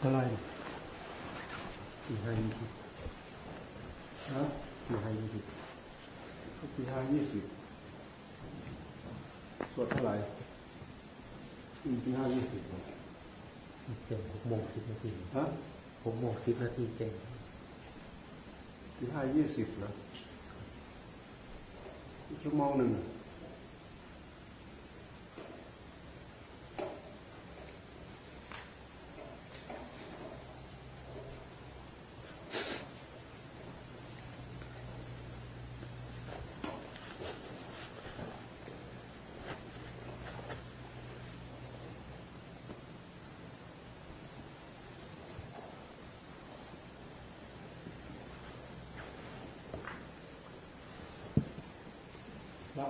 ท่าไหร่สี่ห้ายี่สิบฮะสี่ห้ายี่สิบสี่ห้ายี่สิบสวดเท่าไหร่สี่ห้ายี่สิบเจ็ดหกโมงสิบนาทีฮะหกโมงสิบนาทีเจ็ดสี่ห้ายี่สิบเหรอชั่วโมงหนึ่ง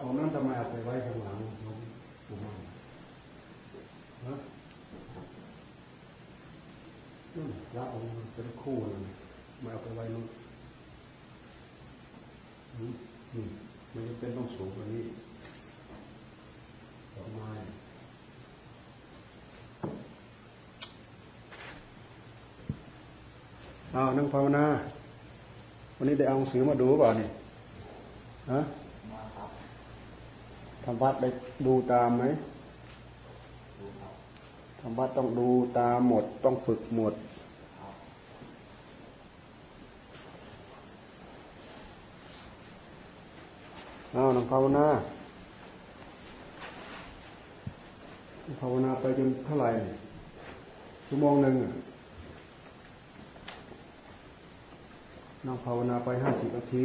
ของนั้นทำไมเอาไปไว้ข้างหลังของผมฮะนั่นพระองค์เป็นคู่เลยมาเอาไปไว้นู่นนี่มันจะเป็นต้องสูงกว่านี้ดอกไม้เอานั่งภาวนา วันนี้ได้เอาหนังสือมาดูเปล่านี่ฮะ ทำวัดได้ดูตามไหมทำวัดต้องดูตามหมด ต้องฝึกหมด เอาหนังภาวนาภาวนาไปจนเท่าไหร่ชั่วโมงหนึ่งนั่งภาวนาไปห้าสิบนาที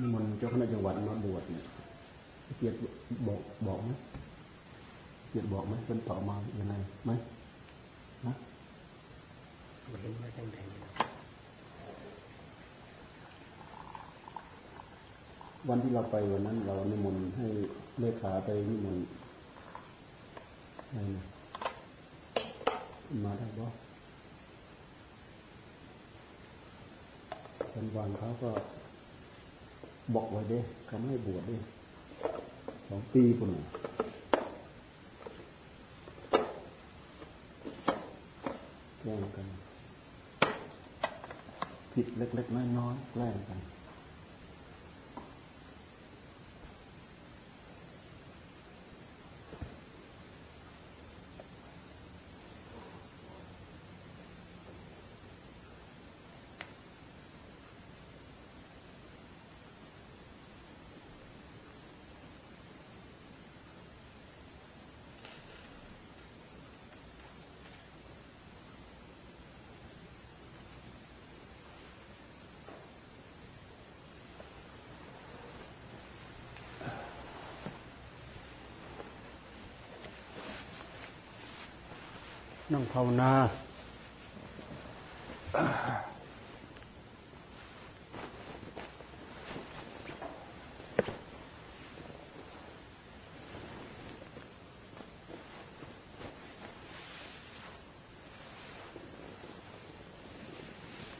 นิมนต์เจ้าคณะจังหวัดมาบวชเนี่ยเกียรติบอกบอกไหมเกียรติบอกไหมเป็นต่อมาอย่างไรไหมนะไม่รู้ว่าจังไงวันที่เราไปวันนั้น เรานิมนต์ให้เลขาไปนิมนต์อะไรนะมาได้บ่เป็นวันเขาก็ บอกไว้เด้เขาไม่ให้บวชเด้สองปีคนแกล้งกัน ผิดเล็กๆน้อยๆแกล้งกัน นั่งภาวนา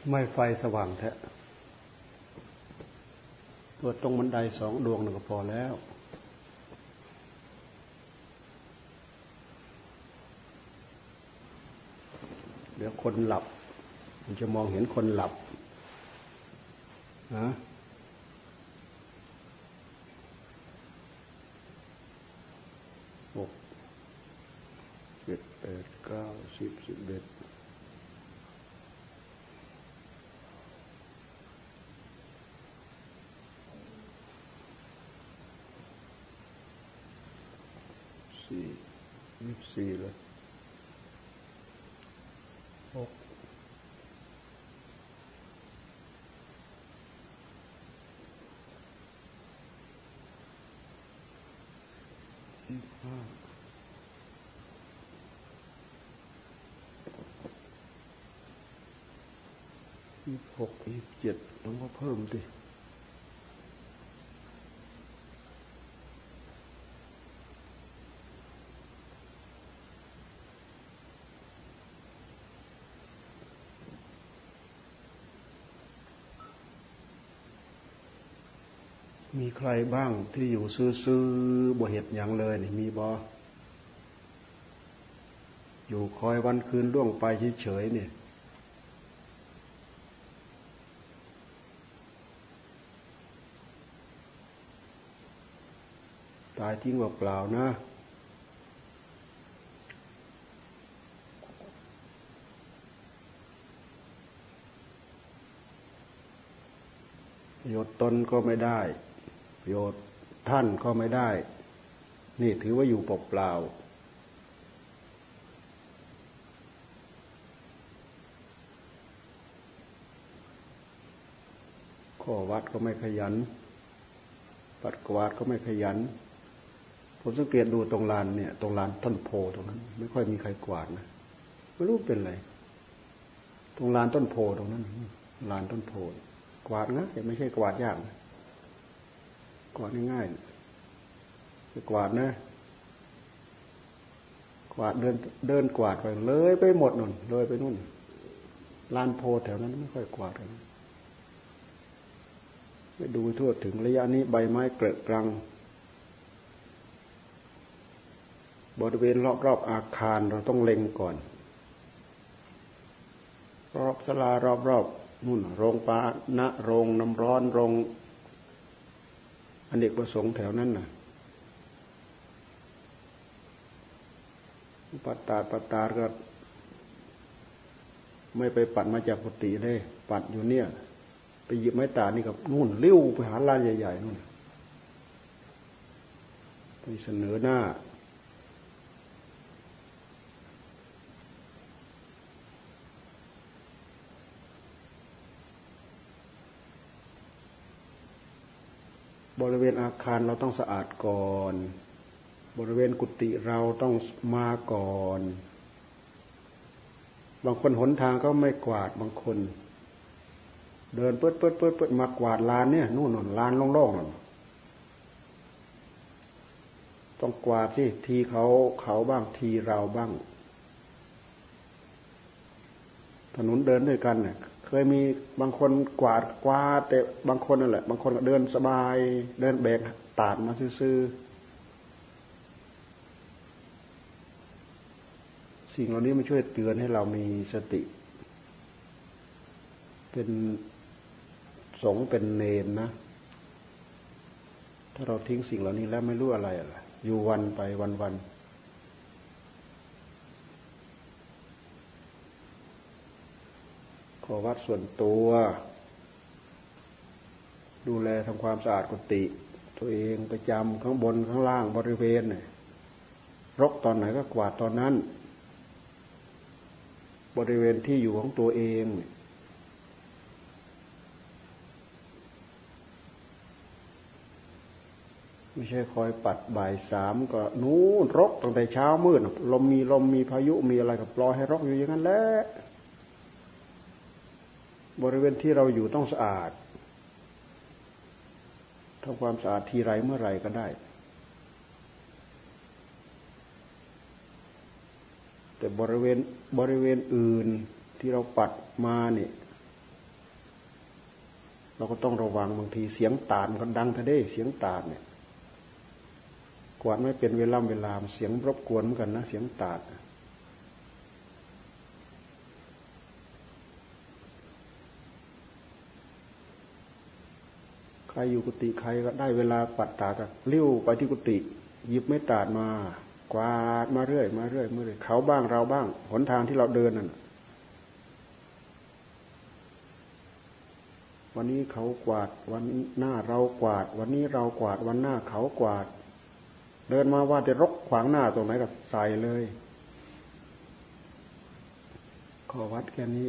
ไม่ไฟสว่างแท้ตัวตรงบันไดสองดวงนึงก็พอแล้ว เดี๋ยว คนหลับ มันจะมองเห็นคนหลับนะหกเจ็ดแปดเก้าสิบสิบเอ็ดสี่ยี่สิบสี่เลยหกยี่สิบห้ายี่สิบ หกยี่สิบเจ็ดต้องมาเพิ่มดิมีใครบ้างที่อยู่ซื้อๆบ่เห็ดอย่างเลยนี่มีบออยู่คอยวันคืนล่วงไปเฉยๆเนี่ย ตายทิ้งเปล่าๆนะ ประโยชน์ตนก็ไม่ได้ ประโยชน์ท่านก็ไม่ได้ นี่ถือว่าอยู่เปล่าๆข้อวัดก็ไม่ขยัน ปัดกวาดก็ไม่ขยัน ผมสังเกตดูตรงลานเนี่ย ตรงลานต้นโพตรงนั้น ไม่ค่อยมีใครกวาดนะไม่รู้เป็นไร ตรงลานต้นโพตรงนั้นลานต้นโพกวาดนะแต่ไม่ใช่กวาดยากกวาดง่ายๆจะกวาดนะ กวาดเดินเดินกวาดไปเลยไปหมดนู่นเลยไปนู่นลานโพแถวนั้นไม่ค่อยกวาดกันไปดูทั่วถึงระยะนี้ใบไม้เกลอะกรัง บริเวณรอบๆอาคารเราต้องเล็งก่อน รอบสลารอบๆนู่นโรงปลาณโรงน้ำร้อนโรงอนเด็กประสงค์แถวนั้นน่ะปัตตาปัตตาก็ไม่ไปปัดมาจากกุฏิเลยปัดอยู่เนี่ย ไปหยิบไม้ตานี่กับนู่นเลิ้ยวไปหาลานใหญ่ๆนู่นไปเสนอหน้า บริเวณอาคารเราต้องสะอาดก่อน บริเวณกุฏิเราต้องมาก่อน บางคนหนทางก็ไม่กวาดบางคน เดินเปิดเปิดเปิดเปิดมากวาดลานเนี่ยนู่นนนลานโล่งๆต้องกวาดสิทีเขาเขาบ้างทีเราบ้าง ถนนเดินด้วยกันเนี่ยเคยมีบางคนกวาดกวาดแต่บางคนนั่นแหละ บางคนเดินสบาย เดินแบกตาดมาซื่อสิ่งเหล่านี้มันช่วยเตือนให้เรามีสติ เป็นสงเป็นเนนนะ ถ้าเราทิ้งสิ่งเหล่านี้แล้วไม่รู้อะไรอะไรอยู่วันไปวันวัน ขอวัดส่วนตัว ดูแลทำความสะอาดกุฏิตัวเองประจำข้างบนข้างล่างบริเวณเนี่ยรกตอนไหนก็กวาดตอนนั้น บริเวณที่อยู่ของตัวเองไม่ใช่คอยปัดบ่ายสามก็นู้นรกตั้งแต่เช้ามืดลมมีลมมีพายุมีอะไรก็ปล่อยให้รกอยู่อย่างนั้นแหละ บริเวณที่เราอยู่ต้องสะอาดทำความสะอาดทีไรเมื่อไรก็ได้ แต่บริเวณบริเวณอื่นที่เราปัดมาเนี่ยเราก็ต้องระวังบางทีเสียงตาดมันดังทะเด้เสียงตาดเนี่ยกวาดไม่เป็นเวลาเวลาเสียงรบกวนเหมือนกันนะ เสียงตาดใค รอยู่กุฏิใครก็ได้เวลาปัดตาดเลี้ยวไปที่กุฏิหยิบไม่ตาดมากวาดมาเรื่อยมาเรื่อยมาเรื่อยเขาบ้างเราบ้างหนทางที่เราเดินนั่นวันนี้เขากวาด วันหน้าเรากวาด วันนี้เรากวาด วันหน้าเขากวาด เดินมาว่าจะรกขวางหน้าตรงไหนก็ใส่เลย ขอวัดแค่นี้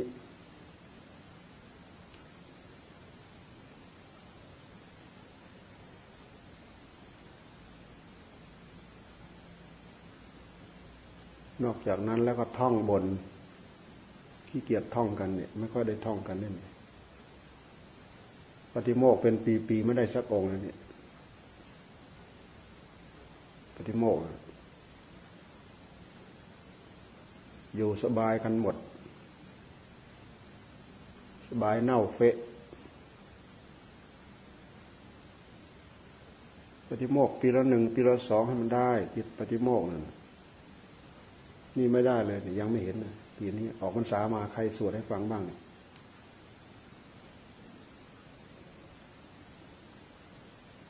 นอกจากนั้นแล้วก็ท่องบนขี้เกียจท่องกันเนี่ยไม่ค่อยได้ท่องกันเนี่ยปฏิโมกเป็นปีๆไม่ได้สักองค์เลยเนี่ยปฏิโมกอยู่สบายกันหมด สบายเน่าเฟะปฏิโมกปีละหนึ่งปีละสองให้มันได้จิตปฏิโมกนั่น นี่ไม่ได้เลยยังไม่เห็นนะปีนี้ออกพรรษามาใครสวดให้ฟังบ้างเนี่ย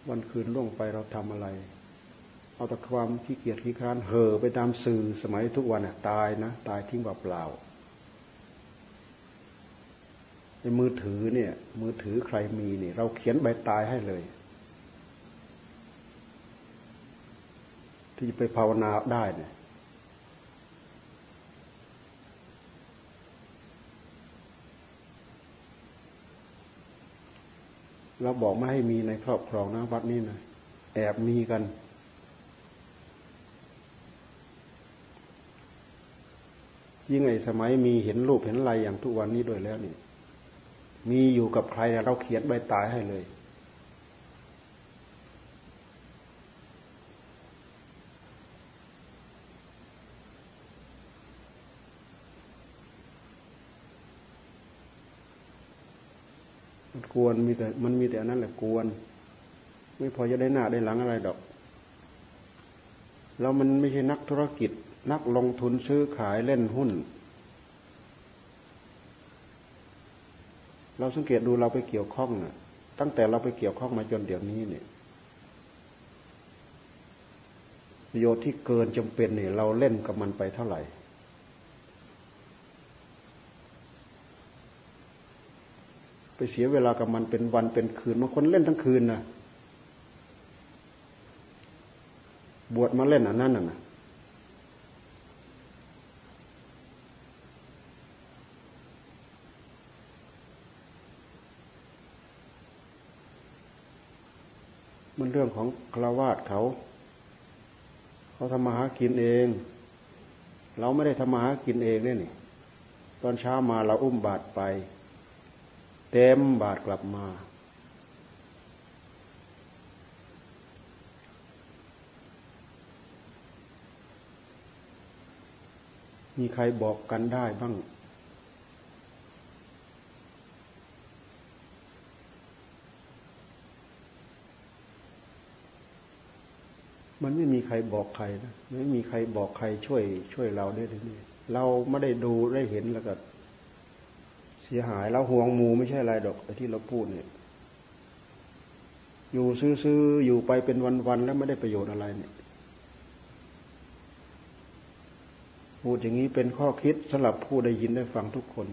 วันคืนล่วงไปเราทำอะไร เอาแต่ความขี้เกียจขี้คร้านเห่อไปตามสื่อสมัยทุกวันน่ะตายนะ ตายทิ้งเปล่าในมือถือเนี่ย มือถือใครมีเนี่ย เราเขียนใบตายให้เลย ที่จะไปภาวนาได้เนี่ย เราบอกไม่ให้มีในครอบครองนะวัดนี้นะแอบมีกัน ยิ่งไอ้สมัยมีเห็นรูปเห็นอะไรอย่างทุกวันนี้ด้วยแล้วนี่มีอยู่กับใครเราเขียนใบตายให้เลย กวนมีแต่มันมีแต่อันนั้นแหละกวน ไม่พอจะได้หน้าได้หลังอะไรดอก แล้วมันไม่ใช่นักธุรกิจ นักลงทุนซื้อขายเล่นหุ้น เราสังเกตดูเราไปเกี่ยวข้องน่ะ ตั้งแต่เราไปเกี่ยวข้องมาจนเดี๋ยวนี้เนี่ยประโยชน์ที่เกินจำเป็นเนี่ยเราเล่นกับมันไปเท่าไหร่ ไปเสียเวลากับมันเป็นวันเป็นคืนบางคนเล่นทั้งคืนนะบวชมาเล่นอันนั้นน่ะมันเรื่องของคราวาสเขา เขาทำมาหากินเอง เราไม่ได้ทำมาหากินเองเนี่ยนี่ ตอนเช้ามาเราอุ้มบาตรไป เต็มบาทกลับมา มีใครบอกกันได้บ้าง มันไม่มีใครบอกใครนะ ไม่มีใครบอกใครช่วย ช่วยเราได้เลยนี่เราไม่ได้ดูได้เห็นแล้วก็ สียหายแล้วห่วงหมูไม่ใช่อะไรดอกไอ้ที่เราพูดเนี่ย อยู่ซื้อๆอยู่ไปเป็นวันๆแล้วไม่ได้ประโยชน์อะไรเนี่ยพูดอย่างนี้เป็นข้อคิดสำหรับผู้ได้ยินได้ฟังทุกคน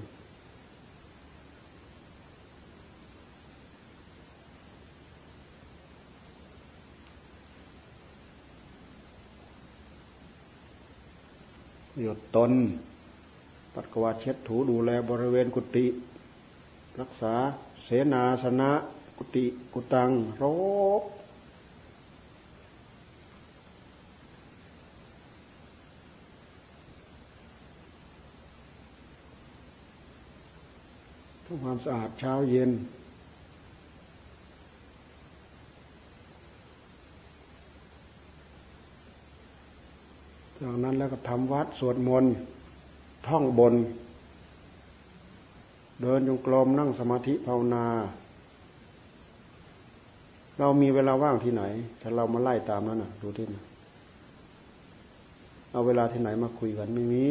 ประโยชน์ตน ปัดกวาดเช็ดถูดูแลบริเวณกุฏิรักษาเสนาสนะกุฏิกุตังรกทำความสะอาดเช้าเย็นจากนั้นแล้วก็ทำวัดสวดมนต์ ท่องบน เดินจงกรมนั่งสมาธิภาวนา เรามีเวลาว่างที่ไหน ถ้าเรามาไล่ตามนั้นนะดูที่นะเอาเวลาที่ไหนมาคุยกันไม่มี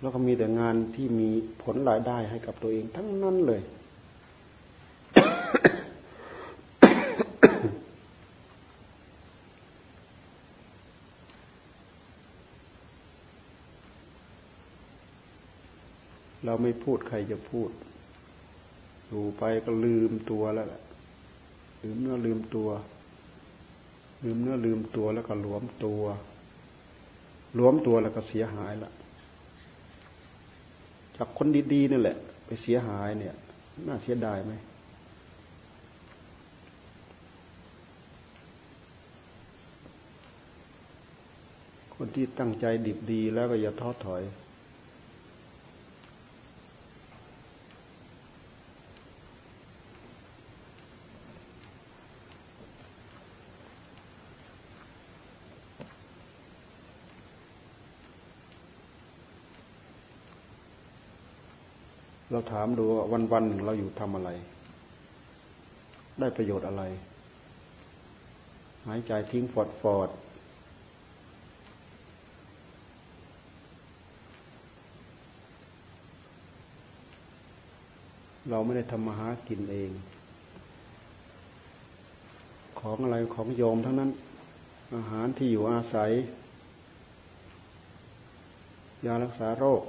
แล้วก็มีแต่งานที่มีผลรายได้ให้กับตัวเองทั้งนั้นเลย เราไม่พูดใครจะพูด อยู่ไปก็ลืมตัวแล้วแหละลืมเนื้อลืมตัว ลืมเนื้อลืมตัวแล้วก็หลวมตัวหลวมตัวแล้วก็เสียหายละจากคนดีๆนี่แหละ ไปเสียหายเนี่ย น่าเสียดายไหมคนที่ตั้งใจดิบดีแล้วก็อย่าท้อถอย เราถามดูว่าวันวันหนึ่งเราอยู่ทำอะไร ได้ประโยชน์อะไร หายใจทิ้งฟอดฟอดเราไม่ได้ทำมาหากินเอง ของอะไรของโยมทั้งนั้น อาหารที่อยู่อาศัย ยารักษาโรค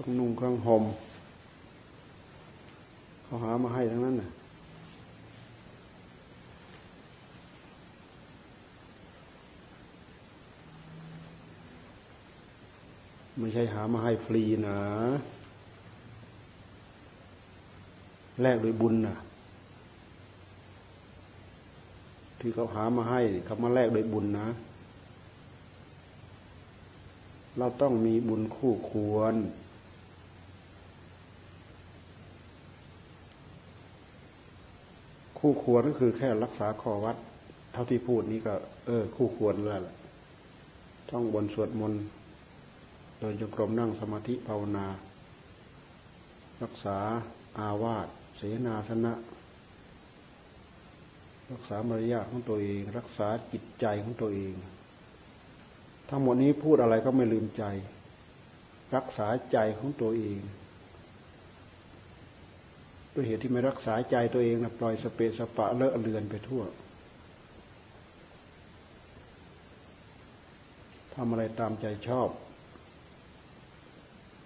เครื่องนุ่งเครื่องห่มเขาหามาให้ทั้งนั้นน่ะไม่ใช่หามาให้ฟรีนะแลกด้วยบุญนะที่เขาหามาให้เขามาแลกด้วยบุญนะ เราต้องมีบุญคู่ควร คู่ควรก็คือแค่รักษาข้อวัด เท่าที่พูดนี้ก็ เออ คู่ควรแล้วแหละท่องบนสวดมนต์เดินจงกรมนั่งสมาธิภาวนา รักษาอาวาสเสนาสนะ รักษามารยาทของตัวเอง รักษาจิตใจของตัวเอง ทั้งหมดนี้พูดอะไรก็ไม่ลืมใจ รักษาใจของตัวเอง ด้วยเหตุที่ไม่รักษาใจตัวเองนะปล่อยสเปสปะเลอะเลือนไปทั่วทำอะไรตามใจชอบ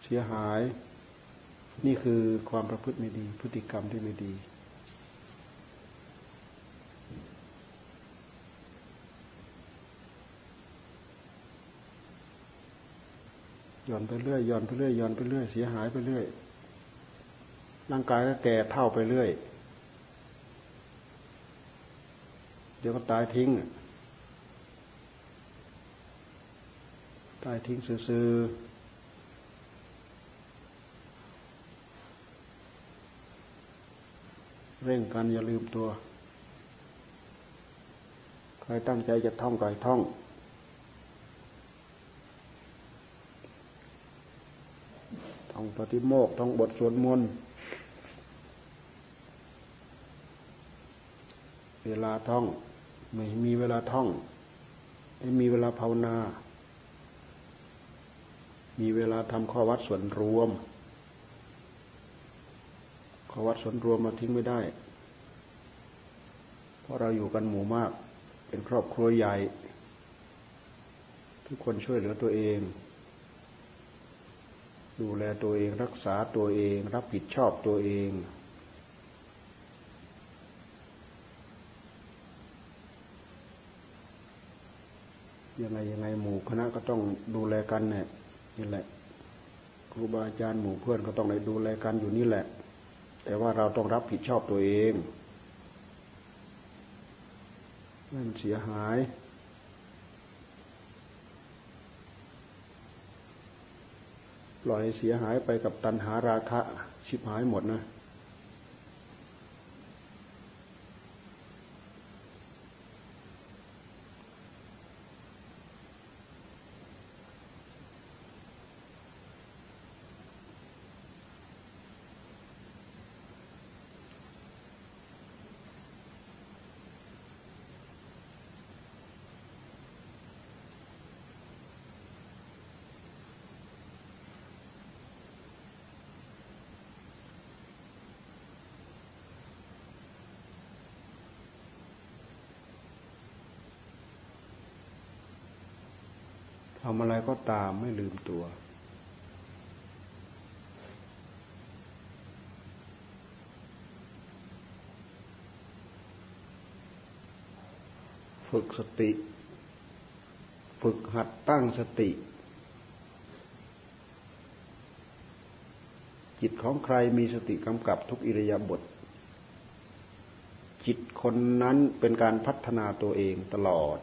เสียหาย นี่คือความประพฤติไม่ดี พฤติกรรมที่ไม่ดีย่อนไปเรื่อยย่อนไปเรื่อยย่อนไปเรื่อยเสียหายไปเรื่อย ร่างกายก็แก่เท่าไปเรื่อย เดี๋ยวก็ตายทิ้ง ตายทิ้งซื่อเร่งกันอย่าลืมตัว ใครตั้งใจจะท่องก็ท่องท่องปฏิโมกข์ท่องบทสวดมนต์ เวลาท่อง ไม่มีเวลาท่อง ไม่มีเวลาภาวนา มีเวลาทำข้อวัดส่วนรวม ข้อวัดส่วนรวมมาทิ้งไม่ได้ เพราะเราอยู่กันหมู่มาก เป็นครอบครัวใหญ่ ทุกคนช่วยเหลือตัวเองดูแลตัวเองรักษาตัวเอง รับผิดชอบตัวเอง ยังไงยังไงหมู่คณะก็ต้องดูแลกันเนี่ยนี่แหละ ครูบาอาจารย์หมู่เพื่อนก็ต้องได้ดูแลกันอยู่นี่แหละ แต่ว่าเราต้องรับผิดชอบตัวเองไม่มันเสียหายปล่อยเสียหายไปกับตัณหาราคะชิบหายหมดนะ ทำอะไรก็ตามไม่ลืมตัว ฝึกสติ ฝึกหัดตั้งสติ จิตของใครมีสติกำกับทุกอิริยาบถจิตคนนั้นเป็นการพัฒนาตัวเองตลอด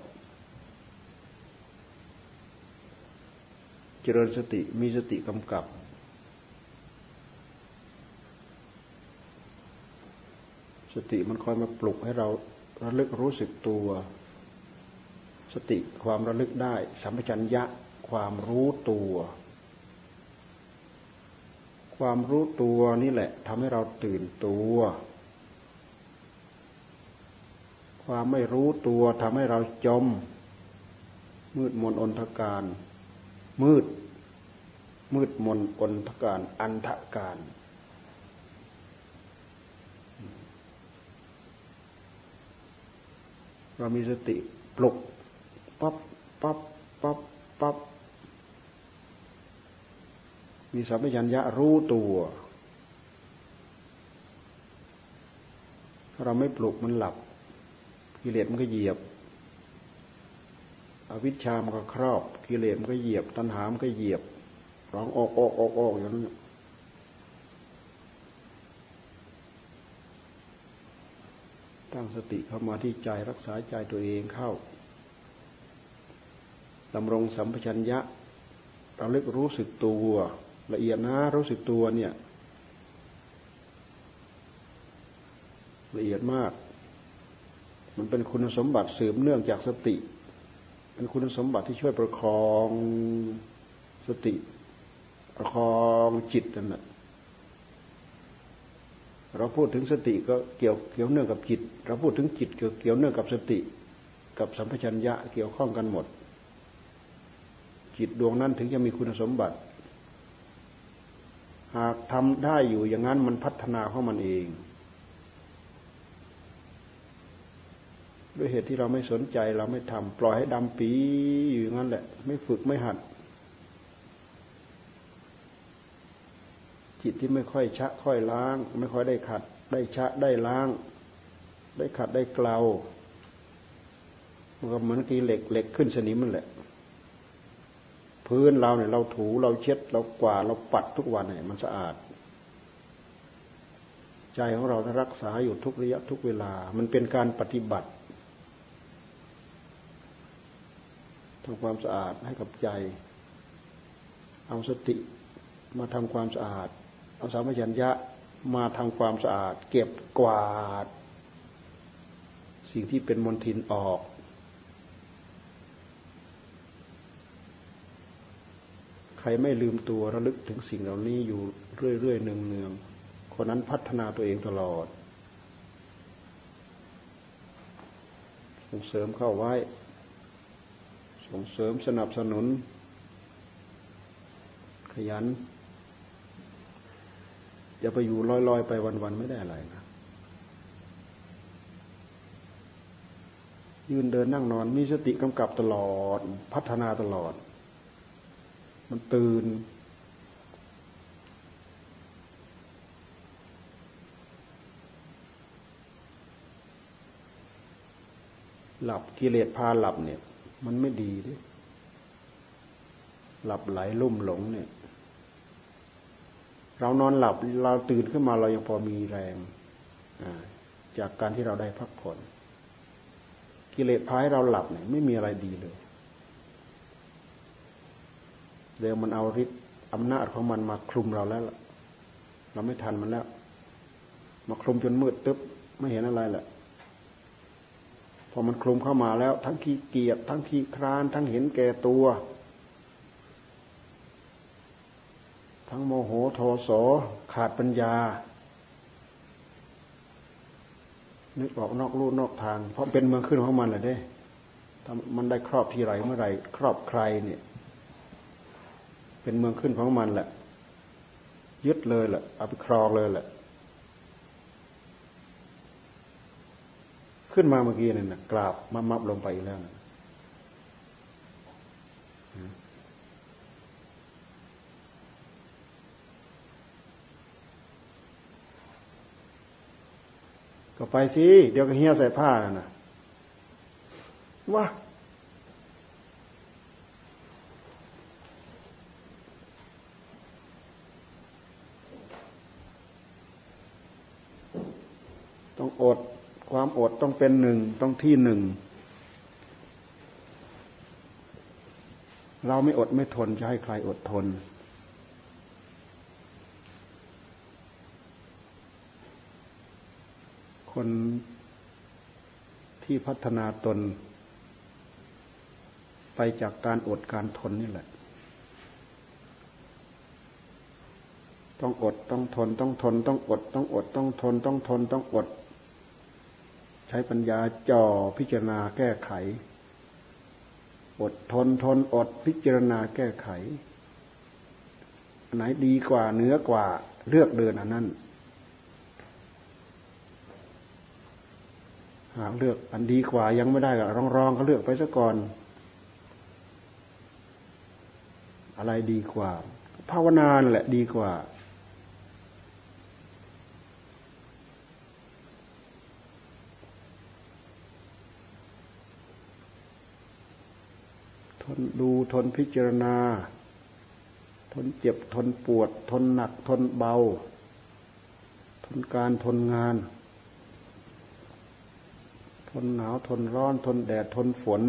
เจริญสติมีสติกำกับ สติมันคอยมาปลุกให้เราระลึกรู้สึกตัว สติความระลึกได้สัมปชัญญะความรู้ตัว ความรู้ตัวนี่แหละทำให้เราตื่นตัว ความไม่รู้ตัวทำให้เราจม มืดมนอนทการ มืด มืดมนอนทการ อันทการ เรามีสติปลุกปั๊บปั๊บปั๊บปั๊บมีสัมปชัญญะรู้ตัวเราไม่ปลุกมันหลับกิเลสมันก็เหยียบ อวิชชามันก็ครอบกิเลสมันก็เหยียบ ตัณหามันก็เหยียบร้องออกออกออกออกอย่างนั้นตั้งสติเข้ามาที่ใจรักษาใจตัวเองเข้าดำรงสัมปชัญญะระลึกรู้สึกตัวละเอียดนะรู้สึกตัวเนี่ยละเอียดมาก มันเป็นคุณสมบัติสืบเนื่องจากสติ เป็นคุณสมบัติที่ช่วยประคองสติ ประคองจิตนั่นแหละเราพูดถึงสติก็เกี่ยวเกี่ยวเนื่องกับจิต เราพูดถึงจิตเกี่ยวเกี่ยวเนื่องกับสติ กับสัมปชัญญะเกี่ยวข้องกันหมด จิตดวงนั้นถึงจะมีคุณสมบัติ หากทำได้อยู่อย่างนั้นมันพัฒนาของมันเอง ด้วยเหตุที่เราไม่สนใจเราไม่ทำปล่อยให้ดำปีอยู่งั้นแหละ ไม่ฝึกไม่หัด จิตที่ไม่ค่อยชะ ค่อยล้าง ไม่ค่อยได้ขัด ได้ชะได้ล้าง ได้ขัดได้เกลามันก็เหมือนกีเหล็กเหล็กขึ้นสนิมมันแหละ พื้นเราเนี่ยเราถูเราเช็ด เรากวาดเราปัดทุกวันเนี่ยมันสะอาด ใจของเรารักษาอยู่ทุกระยะทุกเวลา มันเป็นการปฏิบัติ ทำความสะอาดให้กับใจ เอาสติมาทำความสะอาด เอาสามัญญะมาทำความสะอาด เก็บกวาด สิ่งที่เป็นมลทินออก ใครไม่ลืมตัวระลึกถึงสิ่งเหล่านี้อยู่เรื่อยๆเนืองๆคนนั้นพัฒนาตัวเองตลอดส่งเสริมเข้าไว้ ส่งเสริมสนับสนุน ขยันอย่าไปอยู่ลอยๆ ไปวันๆ ไม่ได้อะไรนะยืนเดินนั่งนอนมีสติกำกับตลอด พัฒนาตลอด มันตื่น หลับกิเลสพาหลับเนี่ย มันไม่ดีดิหลับไหลลุ่มหลงเนี่ย เรานอนหลับเราตื่นขึ้นมาเรายังพอมีแรงจากการที่เราได้พักผ่อนกิเลสพายเราหลับเนี่ยไม่มีอะไรดีเลยเดี๋ยวมันเอาฤทธิ์อำนาจของมันมาคลุมเราแล้วเราไม่ทันมันแล้ว มาคลุมจนมืดตึ๊บไม่เห็นอะไรแหละ พอมันคลุมเข้ามาแล้ว ทั้งขี้เกียจทั้งขี้คร้าน ทั้งเห็นแก่ตัว ทั้งโมโหโทโสขาดปัญญา นึกออกนอกลู่นอกทาง เพราะเป็นเมืองขึ้นของมันแหละเด้ถ้ามันได้ครอบที่ไรเมื่อไรครอบใครเนี่ย เป็นเมืองขึ้นของมันแหละยึดเลยแหละเอาไปครองเลยแหละ ขึ้นมาเมื่อกี้นี่นะกราบมามับลงไปอีกแล้วนะก็ไปสิเดี๋ยวก็เฮี้ยใส่ผ้านะว่าต้องอด ความอดต้องเป็นหนึ่งต้องที่หนึ่ง เราไม่อดไม่ทนจะให้ใครอดทน คนที่พัฒนาตน ไปจากการอดการทนนี่แหละต้องอดต้องทนต้องทนต้องอดต้องอดต้องทนต้องทนต้องอด ใช้ปัญญาจ่อพิจารณาแก้ไข อดทนทนอดพิจารณาแก้ไข ไหนดีกว่าเนื้อกว่าเลือกเดินอันนั้นหากเลือกอันดีกว่ายังไม่ได้ก็รองรองก็เลือกไปซะก่อน อะไรดีกว่า ภาวนาแหละดีกว่า นดูทนพิจารณา ทนเจ็บทนปวด ทนหนักทนเบา ทนการทนงาน ทนหนาวทนร้อนทนแดดทนฝน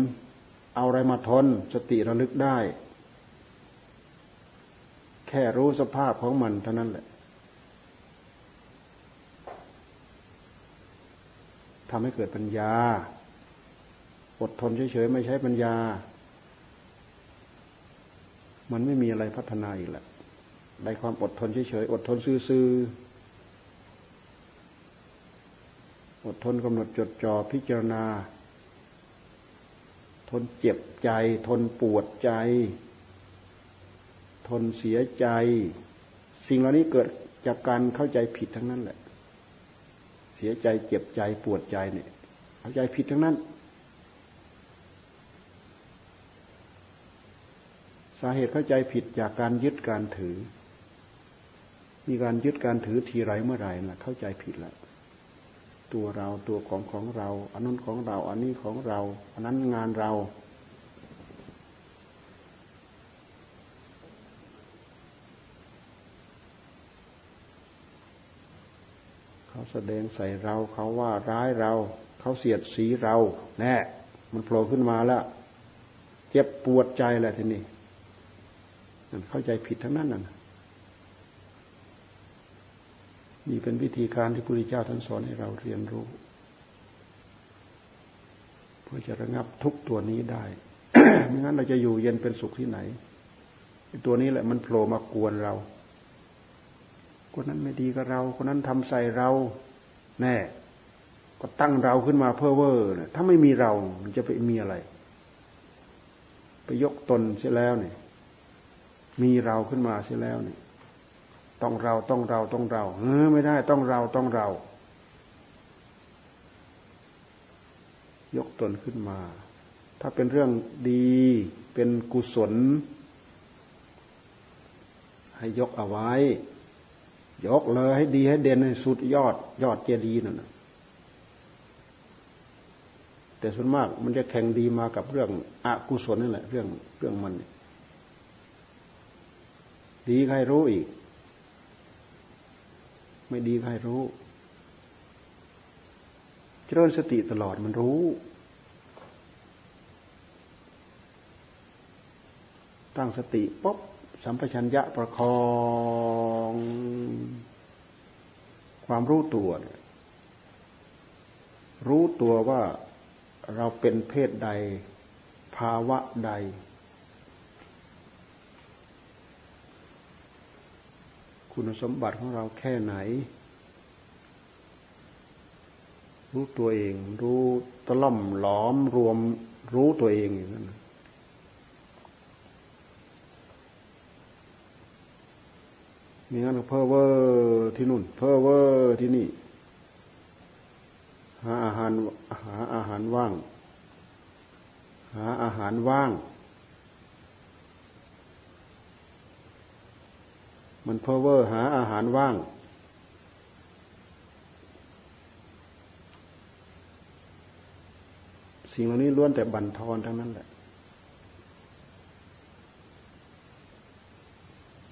เอาอะไรมาทนสติระลึกได้ แค่รู้สภาพของมันเท่านั้นแหละทำให้เกิดปัญญา อดทนเฉยๆไม่ใช้ปัญญา มันไม่มีอะไรพัฒนาอีกแหละได้ความอดทนเฉยๆ อดทนซื่อๆ อดทนกำหนดจดจ่อพิจารณา ทนเจ็บใจ ทนปวดใจ ทนเสียใจ สิ่งเหล่านี้เกิดจากการเข้าใจผิดทั้งนั้นแหละ เสียใจเจ็บใจปวดใจเนี่ย เข้าใจผิดทั้งนั้น สาเหตุเข้าใจผิดจากการยึดการถือ มีการยึดการถือทีไรเมื่อไหร่นะเข้าใจผิดแล้วตัวเราตัวของของเรา อันนั้นของเรา อันนี้ของเรา อันนั้นงานเรา เขาแสดงใส่เราเขาว่าร้ายเรา เขาเสียดสีเรา แน่ มันโผล่ขึ้นมาแล้ว เจ็บปวดใจแหละทีนี้ เข้าใจผิดทั้งนั้นน่ะนี่เป็นวิธีการที่พระพุทธเจ้าท่านสอนให้เราเรียนรู้ เพื่อจะระงับทุกตัวนี้ได้ไม่งั้นเราจะอยู่เย็นเป็นสุขที่ไหนตัวนี้แหละมันโผล่มากวนเรา คนนั้นไม่ดีกับเรา คนนั้นทำใส่เรา แน่ ก็ตั้งเราขึ้นมาเพ้อเวอร์ถ้าไม่มีเรามันจะไปมีอะไร ไปยกตนเสียแล้วเนี่ย มีเราขึ้นมาเสียแล้วเนี่ยต้องเราต้องเราต้องเราเออไม่ได้ต้องเราต้องเรา ยกตนขึ้นมา ถ้าเป็นเรื่องดีเป็นกุศล ให้ยกเอาไว้ ยกเลยให้ดีให้เด่นให้สุดยอด ยอดเจดีย์นั่นนะแต่ส่วนมากมันจะแข่งดีมากับเรื่องอกุศลนั่นแหละ เรื่องเรื่องมันเนี่ย ดีใครรู้อีก ไม่ดีใครรู้เจริญสติตลอดมันรู้ ตั้งสติปุ๊บสัมปชัญญะประคอง ความรู้ตัวรู้ตัวว่าเราเป็นเพศใด ภาวะใด คุณสมบัติของเราแค่ไหน รู้ตัวเอง รู้ตะล่อมหลอมรวมรู้ตัวเองอย่างนั้นมีงั้นเพ้อเวอร์ที่นู่น เพ้อเวอร์ที่นี่ หาอาหารหาอาหารว่าง หาอาหารว่าง มันเพ้อเวอร์หาอาหารว่าง สิ่งเหล่านี้ล้วนแต่บั่นทอนทั้งนั้นแหละ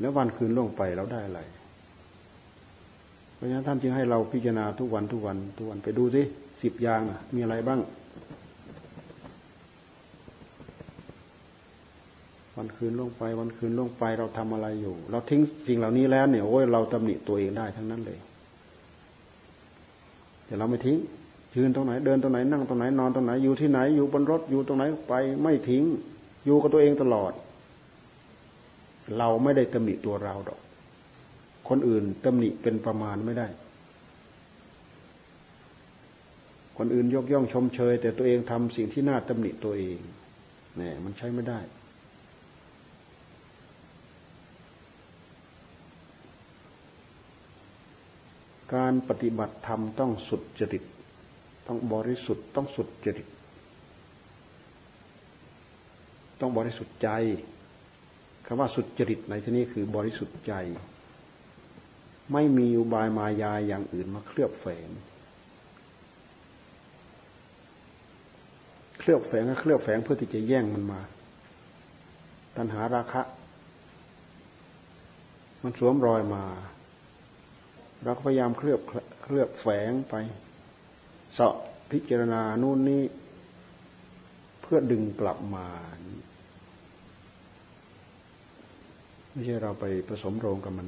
แล้ววันคืนล่วงไปเราได้อะไร เพราะฉะนั้นท่านจึงให้เราพิจารณาทุกวันทุกวันทุกวันไปดูสิสิบอย่างนะมีอะไรบ้าง วันคืนล่วงไป วันคืนล่วงไปเราทำอะไรอยู่ เราทิ้งสิ่งเหล่านี้แล้วเนี่ยโอ้ยเราตำหนิตัวเองได้ทั้งนั้นเลย แต่เราไม่ทิ้งยืนตรงไหนเดินตรงไหนนั่งตรงไหนนอนตรงไหนอยู่ที่ไหนอยู่บนรถอยู่ตรงไหนไป ไม่ทิ้ง อยู่กับตัวเองตลอด เราไม่ได้ตำหนิตัวเราดอก คนอื่นตำหนิเป็นประมาณไม่ได้ คนอื่นยกย่องชมเชย แต่ตัวเองทำสิ่งที่น่าตำหนิตัวเองเนี่ยมันใช้ไม่ได้ การปฏิบัติธรรมต้องสุดจริต ต้องบริสุทธิ์ต้องสุดจริต ต้องบริสุทธิ์ใจคำว่าสุดจริตในที่นี้คือบริสุทธิ์ใจ ไม่มีอุบายมายาอย่างอื่นมาเคลือบแฝงเคลือบแฝงก็เคลือบแฝงเพื่อที่จะแย่งมันมา ตัณหาราคะ มันสวมรอยมา เราก็พยายามเคลือบเคลือบแฝงไปเสาะพิจารณานู่นนี่เพื่อดึงกลับมาไม่ใช่เราไปผสมโรงกับมัน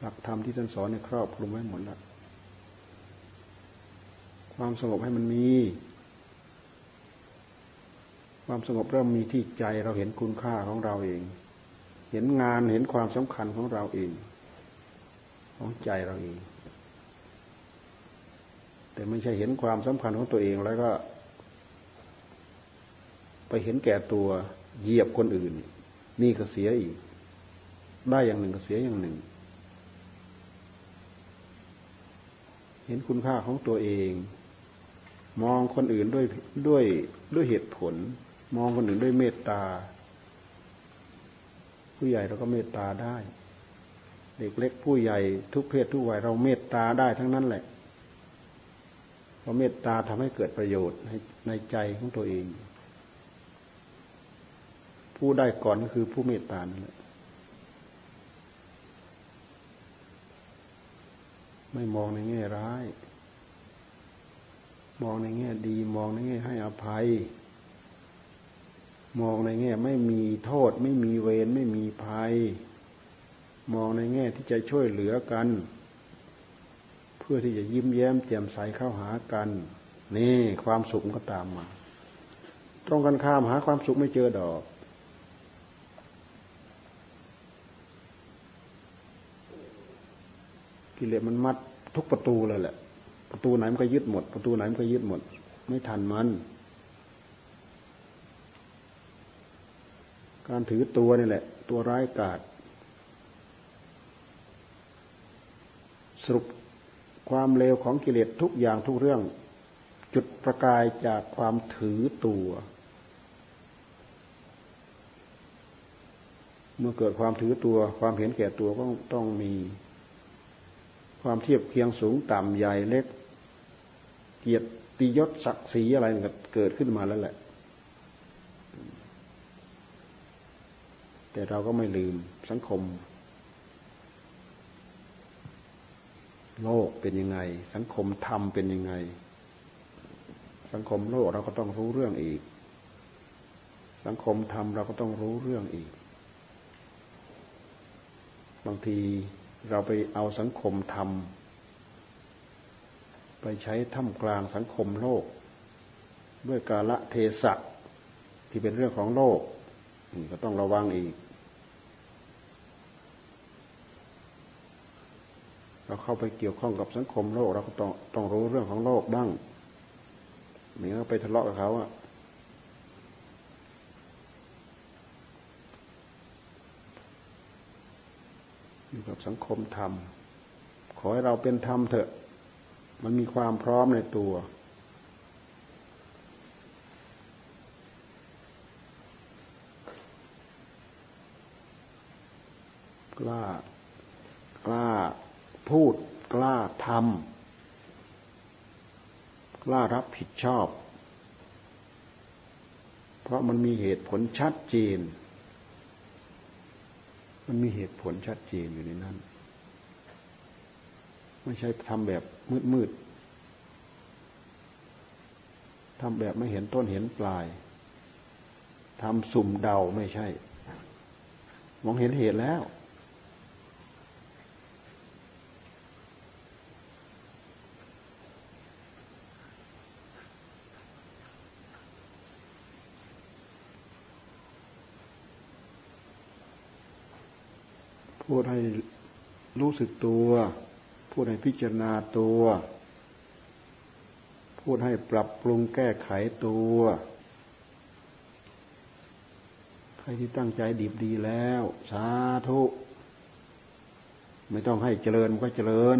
หลักธรรมที่ท่านสอนในครอบคลุมไว้หมดแล้วความสงบให้มันมี ความสงบเริ่มมีที่ใจเราเห็นคุณค่าของเราเอง เห็นงานเห็นความสำคัญของเราเอง ของใจเราเอง แต่ไม่ใช่เห็นความสำคัญของตัวเองแล้วก็ ไปเห็นแก่ตัวเหยียบคนอื่น นี่ก็เสียอีก ได้อย่างหนึ่งก็เสียอย่างหนึ่ง เห็นคุณค่าของตัวเอง มองคนอื่นด้วยด้วยด้วยเหตุผล มองคนอื่นด้วยเมตตา ผู้ใหญ่เราก็เมตตาได้ เด็กเล็กผู้ใหญ่ทุกเพศทุกวัยเราเมตตาได้ทั้งนั้นแหละเพราะเมตตาทำให้เกิดประโยชน์ในในใจของตัวเอง ผู้ได้ก่อนก็คือผู้เมตตานั่นแหละไม่มองในแง่ร้าย มองในแง่ดี มองในแง่ให้อภัย มองในแง่ไม่มีโทษ ไม่มีเวรไม่มีภัย มองในแง่ที่จะช่วยเหลือกัน เพื่อที่จะยิ้มแย้มแจ่มใสเข้าหากัน นี่ความสุขก็ตามมาตรงกันข้ามหาความสุขไม่เจอดอกกิเลสมันมัดทุกประตูเลยแหละ ประตูไหนมันก็ยึดหมด ประตูไหนมันก็ยึดหมด ไม่ทันมัน การถือตัวนี่แหละ ตัวร้ายกาจสรุปความเลวของกิเลสทุกอย่างทุกเรื่อง จุดประกายจากความถือตัว เมื่อเกิดความถือตัว ความเห็นแก่ตัวก็ต้องมี ความเทียบเคียงสูงต่ำใหญ่เล็ก เกียรติยศศักดิ์ศรีอะไรเกิดขึ้นมาแล้วแหละ แต่เราก็ไม่ลืมสังคม โลกเป็นยังไง สังคมธรรมเป็นยังไง สังคมโลกเราก็ต้องรู้เรื่องอีก สังคมธรรมเราก็ต้องรู้เรื่องอีก บางทีเราไปเอาสังคมธรรมไปใช้ท่ามกลางสังคมโลก ด้วยกาละเทศะที่เป็นเรื่องของโลกก็ต้องระวังอีก เราเข้าไปเกี่ยวข้องกับสังคมโลก เราก็ต้องต้องรู้เรื่องของโลกบ้างไม่งั้นไปทะเลาะกับเขาอะอยู่กับสังคมธรรม ขอให้เราเป็นธรรมเถอะ มันมีความพร้อมในตัวกล้ากล้า พูดกล้าทำกล้ารับผิดชอบ เพราะมันมีเหตุผลชัดเจน มันมีเหตุผลชัดเจนอยู่ในนั้น ไม่ใช่ทำแบบมืดมืดทำแบบไม่เห็นต้นเห็นปลายทำสุ่มเดาไม่ใช่ มองเห็นเหตุแล้ว พูดให้รู้สึกตัว พูดให้พิจารณาตัว พูดให้ปรับปรุงแก้ไขตัว ใครที่ตั้งใจดีดีแล้ว สาธุ ไม่ต้องให้เจริญก็เจริญ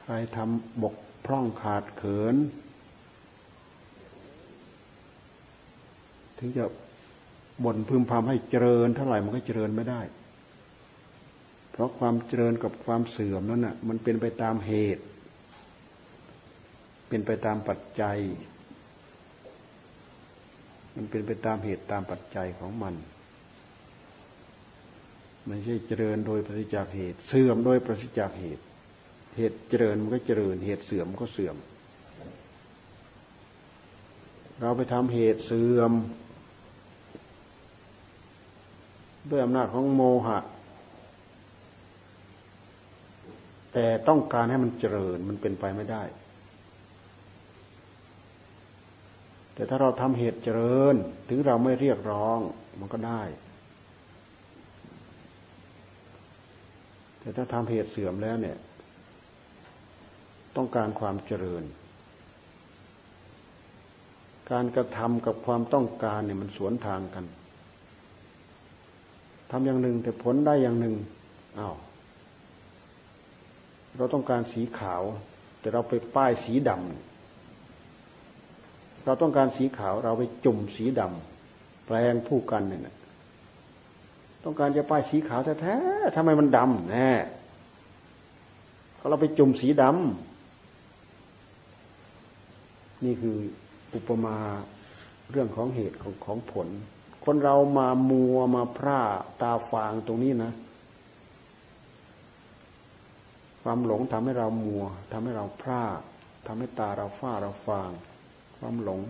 ใครทำบกพร่องขาดเขิน ถึงจะ บ่นพึมพำให้เจริญเท่าไหร่มันก็เจริญไม่ได้ เพราะความเจริญกับความเสื่อมนั้นน่ะ มันเป็นไปตามเหตุ เป็นไปตามปัจจัย มันเป็นไปตามเหตุตามปัจจัยของมันไม่ใช่เจริญโดยปฏิจากเหตุ เสื่อมโดยปฏิจากเหตุ เหตุเจริญมันก็เจริญ เหตุเสื่อมมันก็เสื่อม เราไปทำเหตุเสื่อม ด้วยอำนาจของโมหะ แต่ต้องการให้มันเจริญมันเป็นไปไม่ได้ แต่ถ้าเราทำเหตุเจริญ ถึงเราไม่เรียกร้องมันก็ได้ แต่ถ้าทำเหตุเสื่อมแล้วเนี่ย ต้องการความเจริญการกระทำกับความต้องการเนี่ยมันสวนทางกัน ทำอย่างหนึ่งแต่ผลได้อย่างหนึ่งอา้าวเราต้องการสีขาว แต่เราไปป้ายสีดำเราต้องการสีขาวเราไปจุ่มสีดำแปลงผู้กันเนี่ยต้องการจะป้ายสีขาวแท้ๆทำไมมันดำแน่เราไปจุ่มสีดำนี่คืออุปมาเรื่องของเหตุของของผล คนเรามามัวมาพร่าตาฟางตรงนี้นะ ความหลงทำให้เรามัวทำให้เราพร่าทำให้ตาเราฝ้าเราฟาง ความหลง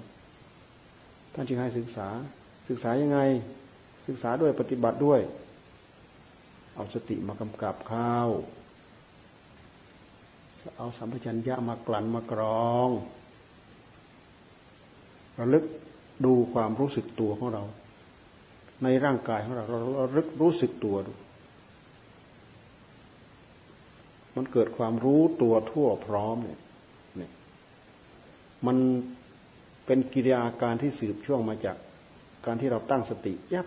ท่านจึงให้ศึกษา ศึกษายังไง ศึกษาด้วยปฏิบัติด้วย เอาสติมากำกับข้าว เอาสัมปชัญญะมากลั่นมากรองระลึกดูความรู้สึกตัวของเรา ในร่างกายของเราเราเรึกรู้สึกตัวดูมันเกิดความรู้ตัวทั่วพร้อมเนี่ยเนี่ยมันเป็นกิริยาการที่สืบช่วงมาจากการที่เราตั้งสติ ยับ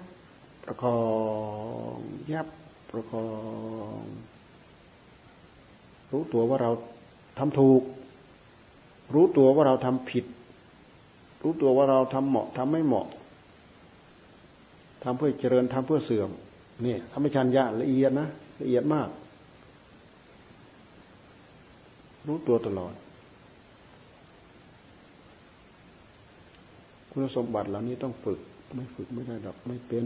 ประคองยับประคองรู้ตัวว่าเราทำถูก รู้ตัวว่าเราทำผิด รู้ตัวว่าเราทำเหมาะทำไม่เหมาะ ทำเพื่อเจริญทำเพื่อเสื่อมนี่ธรรมชัญญะละเอียดนะละเอียดมาก รู้ตัวตลอด คุณสมบัติเหล่านี้ต้องฝึก ไม่ฝึกไม่ได้ดอกไม่เป็น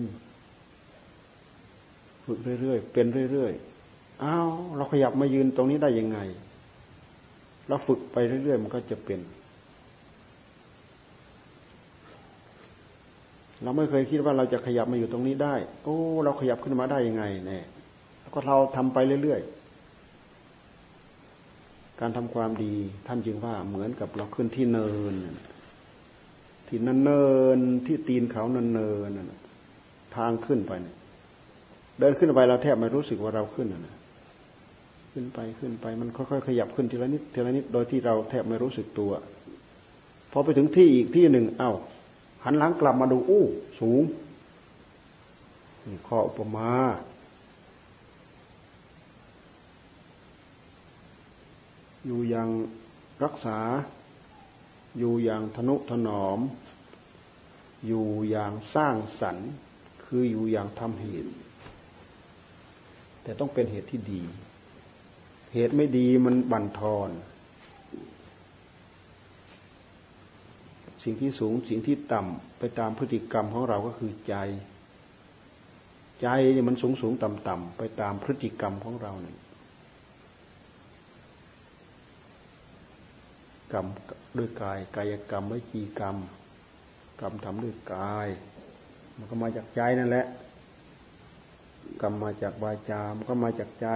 ฝึกเรื่อยๆเป็นเรื่อยๆอ้าวเราขยับมายืนตรงนี้ได้ยังไง เราฝึกไปเรื่อยๆมันก็จะเป็น เราไม่เคยคิดว่าเราจะขยับมาอยู่ตรงนี้ได้ โอ้ เราขยับขึ้นมาได้ยังไงเนี่ยแล้วก็เราทำไปเรื่อยๆ การทำความดี ท่านจึงว่าเหมือนกับเราขึ้นที่เนินที่นันเนินที่ตีนเขานินเนินทางขึ้นไปเนี่ยเดินขึ้นไปเราแทบไม่รู้สึกว่าเราขึ้นนะขึ้นไปขึ้นไปมันค่อยๆขยับขึ้นทีละนิดทีละนิดโดยที่เราแทบไม่รู้สึกตัวพอไปถึงที่อีกที่หนึ่งเอา้า หันหลังกลับมาดูอู้สูงนี่ข้ออุปมาอยู่อย่างรักษา อยู่อย่างทนุถนอม อยู่อย่างสร้างสรรค์คืออยู่อย่างทำเหตุ แต่ต้องเป็นเหตุที่ดี เหตุไม่ดีมันบั่นทอน สิ่งที่สูงสิ่งที่ต่ำไปตามพฤติกรรมของเราก็คือใจ ใจเนี่ยมันสูงสูงต่ำต่ำไปตามพฤติกรรมของเราเนี่ยกรรมด้วยกาย กายกรรมวิจีกรรม กรรมทำด้วยกาย มันก็มาจากใจนั่นแหละ กรรมมาจากวาจามันก็มาจากใจ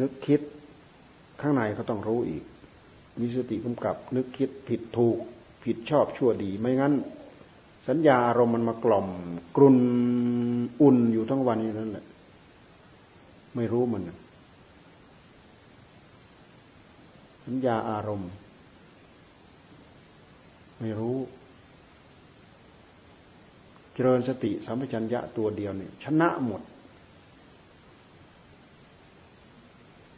นึกคิดข้างในก็ต้องรู้อีก มีสติกำกับ นึกคิดผิดถูก ผิดชอบชั่วดี ไม่งั้น สัญญาอารมณ์มันมากล่อมกรุนอุ่นอยู่ทั้งวันอย่างนั้นแหละ ไม่รู้มันสัญญาอารมณ์ ไม่รู้ เจริญสติสัมปชัญญะตัวเดียวเนี่ยชนะหมด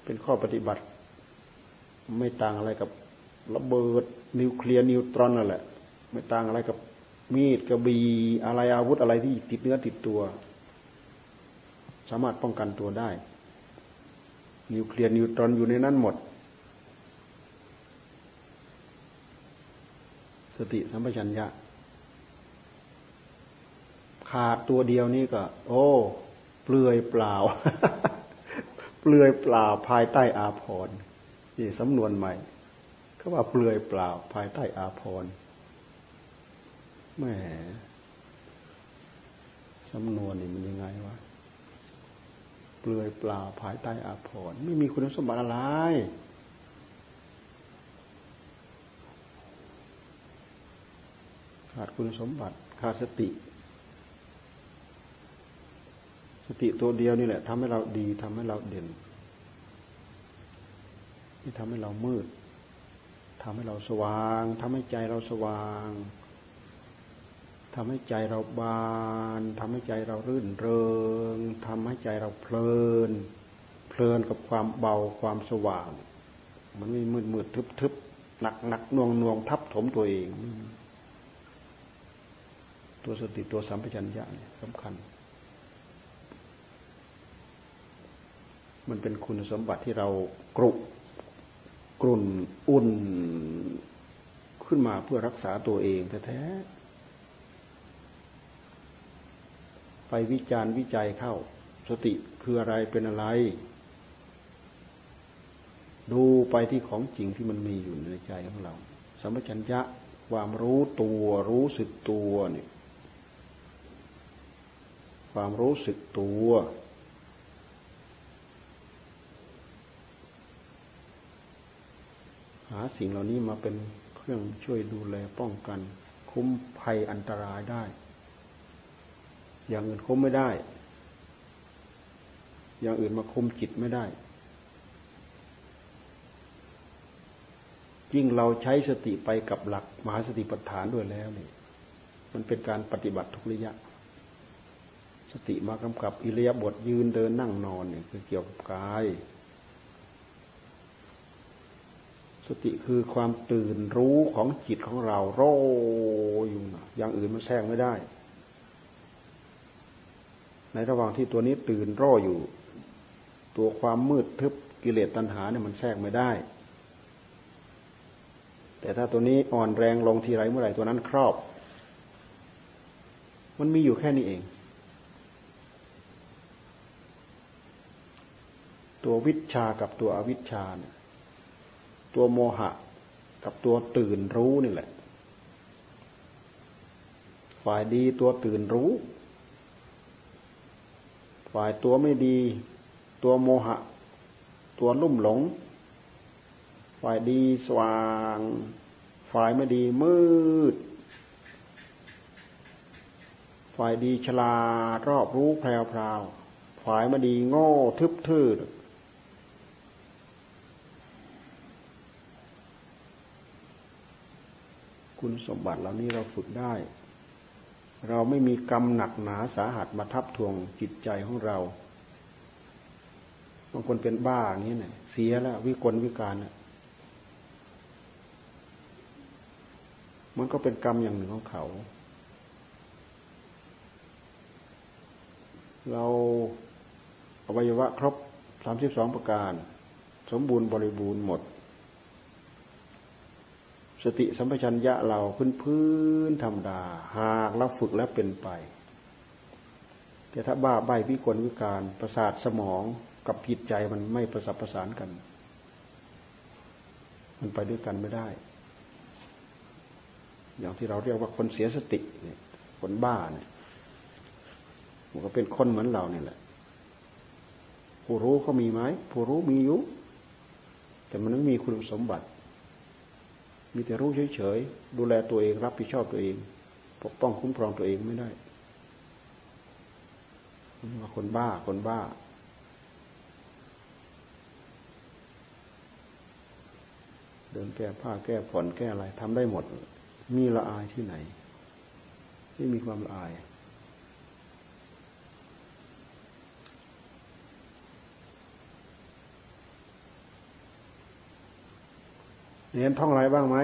เป็นข้อปฏิบัติ ไม่ต่างอะไรกับระเบิดนิวเคลียร์นิวตรอนนั่นแหละ ไม่ต่างอะไรกับมีดกระบี่อะไรอาวุธอะไรที่ติดเนื้อติดตัว สามารถป้องกันตัวได้ นิวเคลียร์นิวตรอนอยู่ในนั้นหมด สติสัมปชัญญะ ขาดตัวเดียวนี่ก็ โอ้ เปลือยเปล่า เปลือยเปล่าภายใต้อาภรณ์ นี่สำนวนใหม่เขาว่าเปลือยเปล่าภายใต้อาภรณ์แม่สำนวนนี่มันยังไงวะเปลือยเปล่าภายใต้อาภรณ์ไม่มีคุณสมบัติอะไรขาดคุณสมบัติขาดสติ สติตัวเดียวนี่แหละทำให้เราดีทำให้เราเด่น ที่ทำให้เรามืดทำให้เราสว่างทำให้ใจเราสว่างทำให้ใจเราบานทำให้ใจเรารื่นเริงทำให้ใจเราเพลิน เพลินกับความเบาความสว่าง มันไม่มืดมืดทึบทึบหนักหนักน่วงน่วงทับถมตัวเอง ตัวสติตัวสัมปชัญญะเนี่ยสำคัญมันเป็นคุณสมบัติที่เรากรุ กรุ่นอุ่นขึ้นมาเพื่อรักษาตัวเองแท้ๆไปวิจารณ์วิจัยเข้า สติคืออะไรเป็นอะไร ดูไปที่ของจริงที่มันมีอยู่ในใจของเราสัมปชัญญะความรู้ตัวรู้สึกตัวเนี่ยความรู้สึกตัวาสิ่งเหล่านี้มาเป็นเครื่องช่วยดูแลป้องกัน คุ้มภัยอันตรายได้ อย่างอื่นคุ้มไม่ได้ อย่างอื่นมาคุมจิตไม่ได้ยิ่งเราใช้สติไปกับหลักมหาสติปัฏฐานด้วยแล้วนี่มันเป็นการปฏิบัติทุกระยะ สติมากำกับอิเลียบทยืนเดินนั่งนอนเนี่ยคือเกี่ยวกับกาย สติคือความตื่นรู้ของจิตของเราโรอยู่อย่างอื่นมันแทรกไม่ได้ ในระหว่างที่ตัวนี้ตื่นร่อยู่ ตัวความมืดทึบกิเลสตัณหาเนี่ยมันแทรกไม่ได้ แต่ถ้าตัวนี้อ่อนแรงลงทีไรเมื่อไหร่ตัวนั้นครอบ มันมีอยู่แค่นี้เอง ตัววิชากับตัวอวิชชาเนี่ย ตัวโมหะ กับตัวตื่นรู้นี่แหละ ฝ่ายดีตัวตื่นรู้ ฝ่ายตัวไม่ดี ตัวโมหะ ตัวลุ่มหลง ฝ่ายดีสว่าง ฝ่ายไม่ดีมืด ฝ่ายดีฉลาดรอบรู้แพรวพราวฝ่ายไม่ดีโง่ทึบทื่อ คุณสมบัติเหล่านี้เราฝึกได้ เราไม่มีกรรมหนักหนาสาหัสมาทับทวงจิตใจของเราบางคนเป็นบ้าอย่างนี้เนี่ยเสียแล้ววิกลวิการเนี่ยมันก็เป็นกรรมอย่างหนึ่งของเขา เราอวัยวะครบสามสิบสองประการ สมบูรณ์บริบูรณ์หมด สติสัมปชัญญะเราพื้นพื้นธรรมดา หากเราฝึกแล้วเป็นไปแต่ถ้าบ้าใบวิกลวิการประสาทสมองกับจิตใจมันไม่ประสับประสานกัน มันไปด้วยกันไม่ได้ อย่างที่เราเรียกว่าคนเสียสติเนี่ย คนบ้าเนี่ยมันก็เป็นคนเหมือนเราเนี่ยแหละ ผู้รู้เขามีไหมผู้รู้มีอยู่แต่มันไม่มีคุณสมบัติ มีแต่รู้เฉยๆ ดูแลตัวเองรับผิดชอบตัวเอง ปกป้องคุ้มครองตัวเองไม่ได้ว่าคนบ้าคนบ้า เดินแก้ผ้าแก้ผ่อนแก้อะไรทำได้หมด มีละอายที่ไหน ไม่มีความละอาย เรียนท่องอะไรบ้างไหม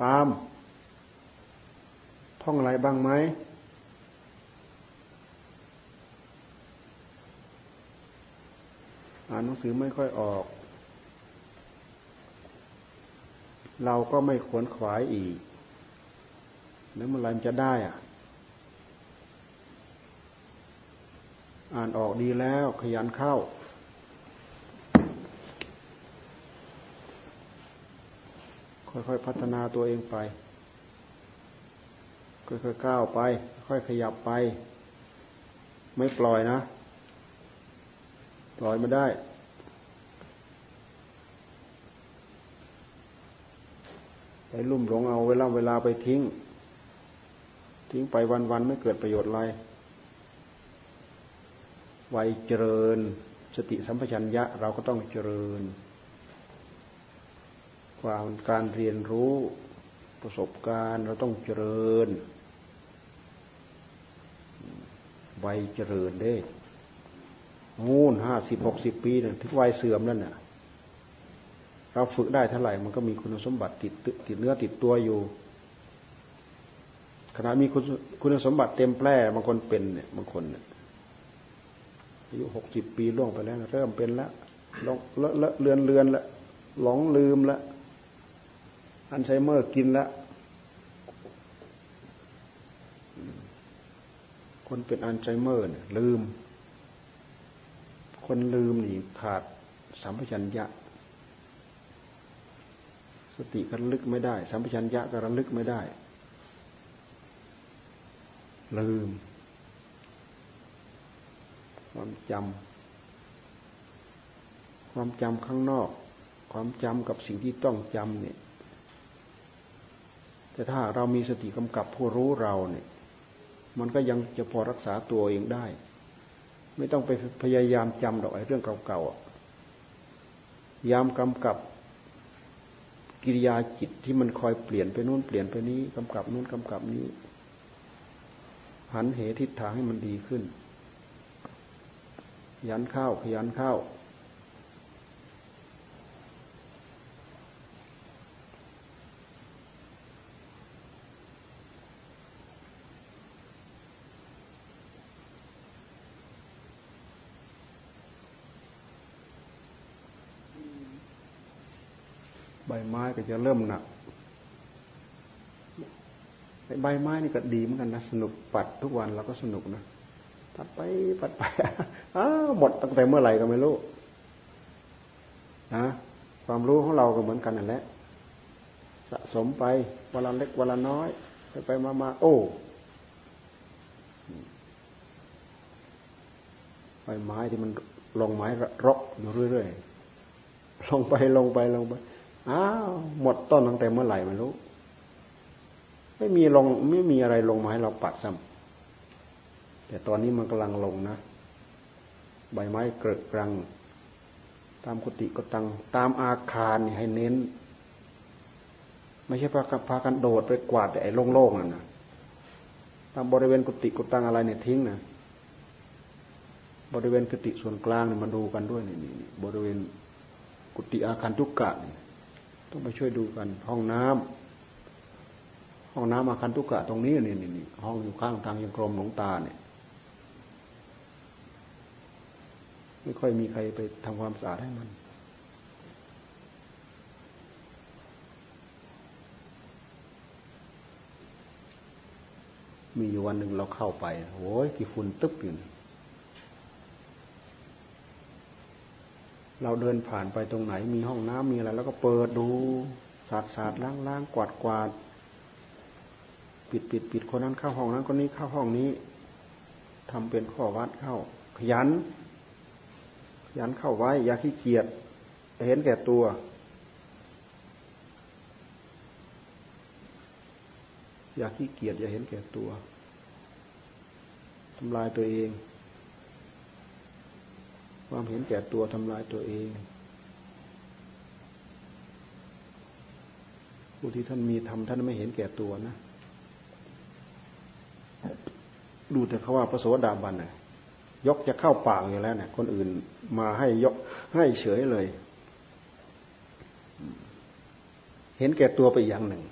ปาม ท่องอะไรบ้างไหมอ่านหนังสือไม่ค่อยออก เราก็ไม่ขวนขวายอีก แล้วเมื่อไรมันจะได้อะ อ่านออกดีแล้วขยันเข้า ค่อยๆพัฒนาตัวเองไป ค่อยๆก้าวไป ค่อยขยับไป ไม่ปล่อยนะ ปล่อยไม่ได้ ไปลุ่มหลงเอาเวลาเวลาไปทิ้ง ทิ้งไปวันๆไม่เกิดประโยชน์อะไรไวเจริญ สติสัมปชัญญะเราก็ต้องเจริญ ความการเรียนรู้ประสบการณ์เราต้องเจริญวัยเจริญเด้งูนห้าสิบหกสิบปีเนี่ยถึงวัยเสื่อมแล้วเนี่ยเราฝึกได้เท่าไหร่มันก็มีคุณสมบัติติดติดเนื้อติดตัวอยู่ขณะมีคุณคุณสมบัติเต็มแปร่บางคนเป็นเนี่ยบางคนเนี่ยอายุหกสิบปีล่วงไปแล้ว เริ่มเป็นแล้วลเลอะเลอะเลือนเลือนล้วหลงลืมล้ว อัลไซเมอร์กินแล้ว คนเป็นอัลไซเมอร์เนี่ยลืม คนลืมนี่ขาดสัมปชัญญะ สติก็ระลึกไม่ได้ สัมปชัญญะก็ระลึกไม่ได้ ลืม ความจำความจำข้างนอก ความจำกับสิ่งที่ต้องจำเนี่ย แต่ถ้าเรามีสติกำกับผู้รู้เราเนี่ย มันก็ยังจะพอรักษาตัวเองได้ ไม่ต้องไปพยายามจำดอกไอ้เรื่องเก่าๆยามกำกับกิริยาจิตที่มันคอยเปลี่ยนไปนู่นเปลี่ยนไปนี้กำกับนู่นกำกับนี้ หันเหทิศทางให้มันดีขึ้น ยันเข้าขยันเข้า ม้ก็จะเริ่มหนักใบไม้นี่ก็ดีเหมือนกันนะสนุกปัดทุกวันเราก็สนุกนะปัดไปปัดไปอ้าหมดตั้งแต่เมื่อไหร่ก็ไม่รู้นะความรู้ของเราก็เหมือนกันนั่นแหละสะสมไปเวลาเล็กเวลาน้อยไปไปมามาโอ้ใบไม้ที่มันลงไม้รกอยู่เรื่อยๆลงไปลงไปลงไป อ้าวหมดต้นตั้งแต่เมื่อไหร่ไม่รู้ ไม่มีลงไม่มีอะไรลงมาให้เราปัดซ้ำแต่ตอนนี้มันกำลังลงนะ ใบไม้เกลกรัง ตามกุฏิก็ตัง ตามอาคารให้เน้น ไม่ใช่พาพากันโดดไปกวาดแต่ไอ้โล่งๆนั่นนะตามบริเวณกุฏิกุตังอะไรเนี่ยทิ้งนะบริเวณกุฏิส่วนกลางเนี่ยมาดูกันด้วยนี่นี่บริเวณกุฏิอาคารทุกกะนี่ ต้องไปช่วยดูกัน ห้องน้ำห้องน้ำอาคารทุกกะตรงนี้นี่นี่นี่ห้องอยู่ข้างทางยังกรมหลวงตาเนี่ยไม่ค่อยมีใครไปทำความสะอาดให้มัน มีอยู่วันหนึ่งเราเข้าไปโอ้ยกี่ฝุ่นตึ๊บอยู่นะ เราเดินผ่านไปตรงไหน มีห้องน้ำมีอะไรแล้วก็เปิดดูสาดสาดล้างล้างกวาดกวาดปิดปิดปิดคนนั้นเข้าห้องนั้นคนนี้เข้าห้องนี้ทำเป็นข้อวัดเข้า ขยัน ขยันเข้าไว้ อย่าขี้เกียจเห็นแก่ตัว อย่าขี้เกียจอย่าเห็นแก่ตัวทำลายตัวเอง ความเห็นแก่ตัวทำลายตัวเอง ผู้ที่ท่านมีทำท่านไม่เห็นแก่ตัวนะ ดูแต่เขาว่าพระโสดาบันน่ะ ยกจะเข้าปากอยู่แล้วเนี่ยคนอื่นมาให้ยกให้เฉยเลย เห็นแก่ตัวไปอย่างหนึ่ง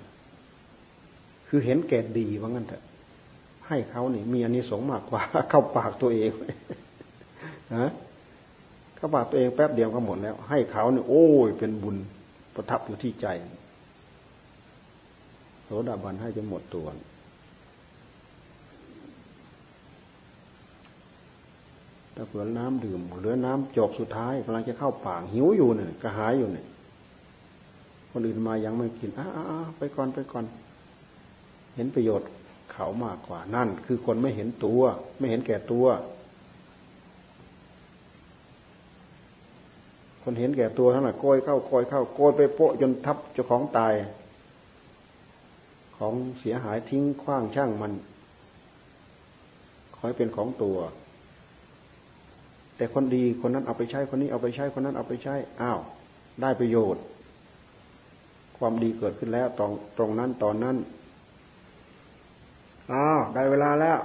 คือเห็นแก่ดีว่างั้นเถอะให้เขานี่มีอันนี้สงมากกว่าเข้าปากตัวเองนะ เข้าปากตัวเองแป๊บเดียวก็หมดแล้ว ให้เขาเนี่ยโอ้ยเป็นบุญประทับอยู่ที่ใจโสดาบันให้จนหมดตัวถ้าเผื่อน้ำดื่มเหลือน้ำจกสุดท้ายกำลังจะเข้าปากหิวอยู่เนี่ยกระหายอยู่เนี่ยคนอื่นมายังไม่กินอ้าไปก่อนไปก่อน เห็นประโยชน์เขามากกว่านั่น คือคนไม่เห็นตัว ไม่เห็นแก่ตัว คนเห็นแก่ตัวทั้งนั้นโกยเข้าโกยเข้าโกยไปโปะจนทับเจ้าของตาย ของเสียหายทิ้งคว้างช่างมันคอยเป็นของตัว แต่คนดีคนนั้นเอาไปใช้คนนี้เอาไปใช้คนนั้นเอาไปใช้อ้าว ได้ประโยชน์ ความดีเกิดขึ้นแล้วตรงตรงนั้นตอนนั้นอ้าวได้เวลาแล้ว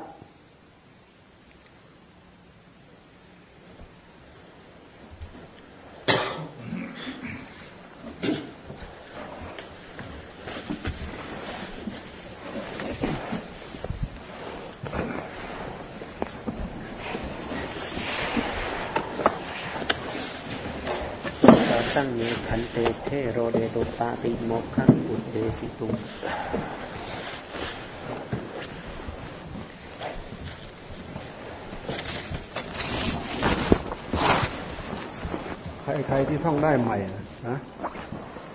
ตั้งเม ขันเตเทโรเดโตปาติโมขังอุเดติตุงใครใครที่ท่องได้ใหม่นะนะ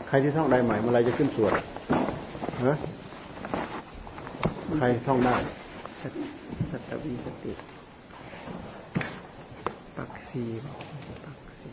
ใครที่ท่องได้ใหม่เมื่อไรจะขึ้นสวดนะใครท่องได้สัตวีสติปักสีปักสี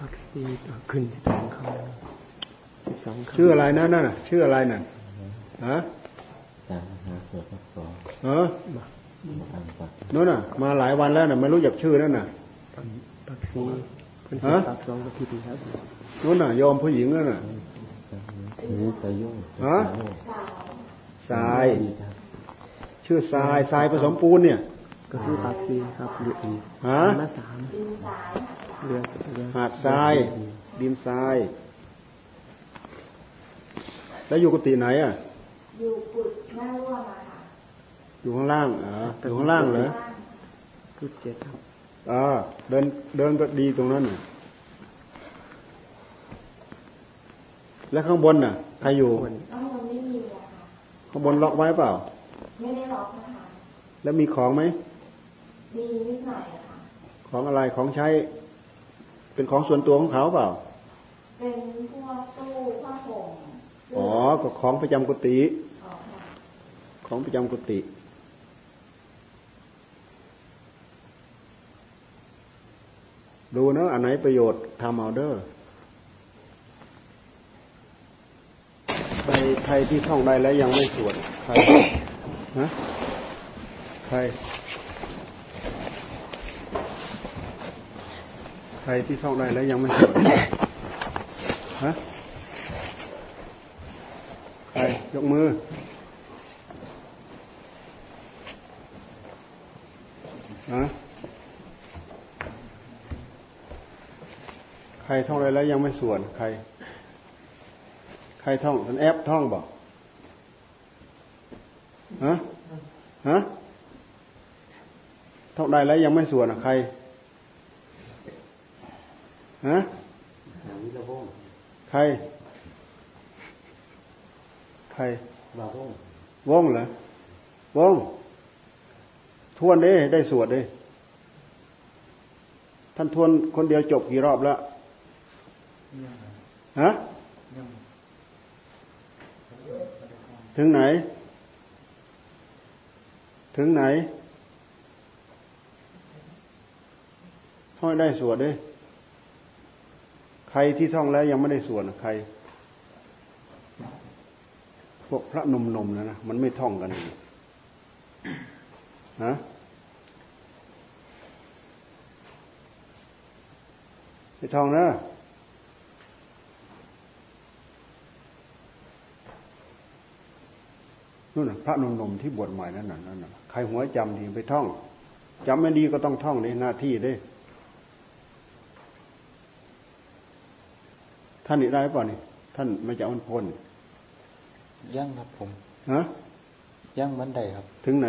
ปักสีปักขึ้นที่สองคำสิบส องคำชื่ออะไรนะนั่นน่ะชื่ออะไรน่ะฮะตามหาเสือพักสองเออตามปักนู่นน่ะ มาหลายวันแล้วน่ะไม่รู้จักชื่อนั่นน่ะปักปักสีเพิ่นสิฮะปักสองก็ผิดแล้วนู่นน่ะ ยอมผู้หญิงนั่นน่ะถือประโยชน์ฮะทรายชื่อทรายทรายผสมปูนเนี่ย ก็คือปักสีครับเรืออีกฮะมาสามเรือเรือหาดทรายดินทราย แล้วอยู่กุฏิไหนอะ อยู่กุดหน้าร่วมอะค่ะ อยู่ข้างล่างอ๋ออยู่ข้างล่างเหรอกุดเจ็ดครับอ่าเดินเดินก็ดีตรงนั้นน่ะแล้วข้างบนน่ะใครอยู่น้องยังไม่มีอะค่ะ ข้างบนล็อกไว้เปล่า ไม่ได้ล็อกนะคะ แล้วมีของไหม มีนิดหน่อยอะค่ะ ของอะไรของใช้ เป็นของส่วนตัวของเขาเปล่า เป็นพวกตู้ผ้าห่ม อ๋อก็ของประจำกุฏิของประจำกุฏิดูนะอันไหนประโยชน์ทำเอาเด้อใครใครที่ท่องได้แล้วยังไม่สวดใครฮะใคร ใครที่ท่องได้แล้วยังไม่สวดฮะ ใครยกมือฮะใครท่องอะไรแล้วยังไม่ส่วน ใคร ใครท่องมันแอปท่องบอกฮะฮะท่องได้แล้วยังไม่ส่วนอะใครฮะหาวิลวงศ์ใครใคร บาวงศ์วงเหรอวงทวนเด้ได้สวดเด้ท่านทวนคนเดียวจบกี่รอบแล้วฮะถึงไหน ถึงไหนท่องให้ได้สวดเด้ใครที่ท่องแล้วยังไม่ได้สวดน่ะใคร พวกพระนุ่มนะนะมันไม่ท่องกันนะไม่ท่องนะนู่นพระนุ่มที่บวชใหม่นั่นน่ะนั่นน่ะใครหัวจำดีไปท่องจำไม่ดีก็ต้องท่องในหน้าที่เด้ท่านนี่ได้ป่ะนี่ ท่านไม่จะอามันพ้น ย่างครับผมฮะย่างบันไดครับ ถึงไหน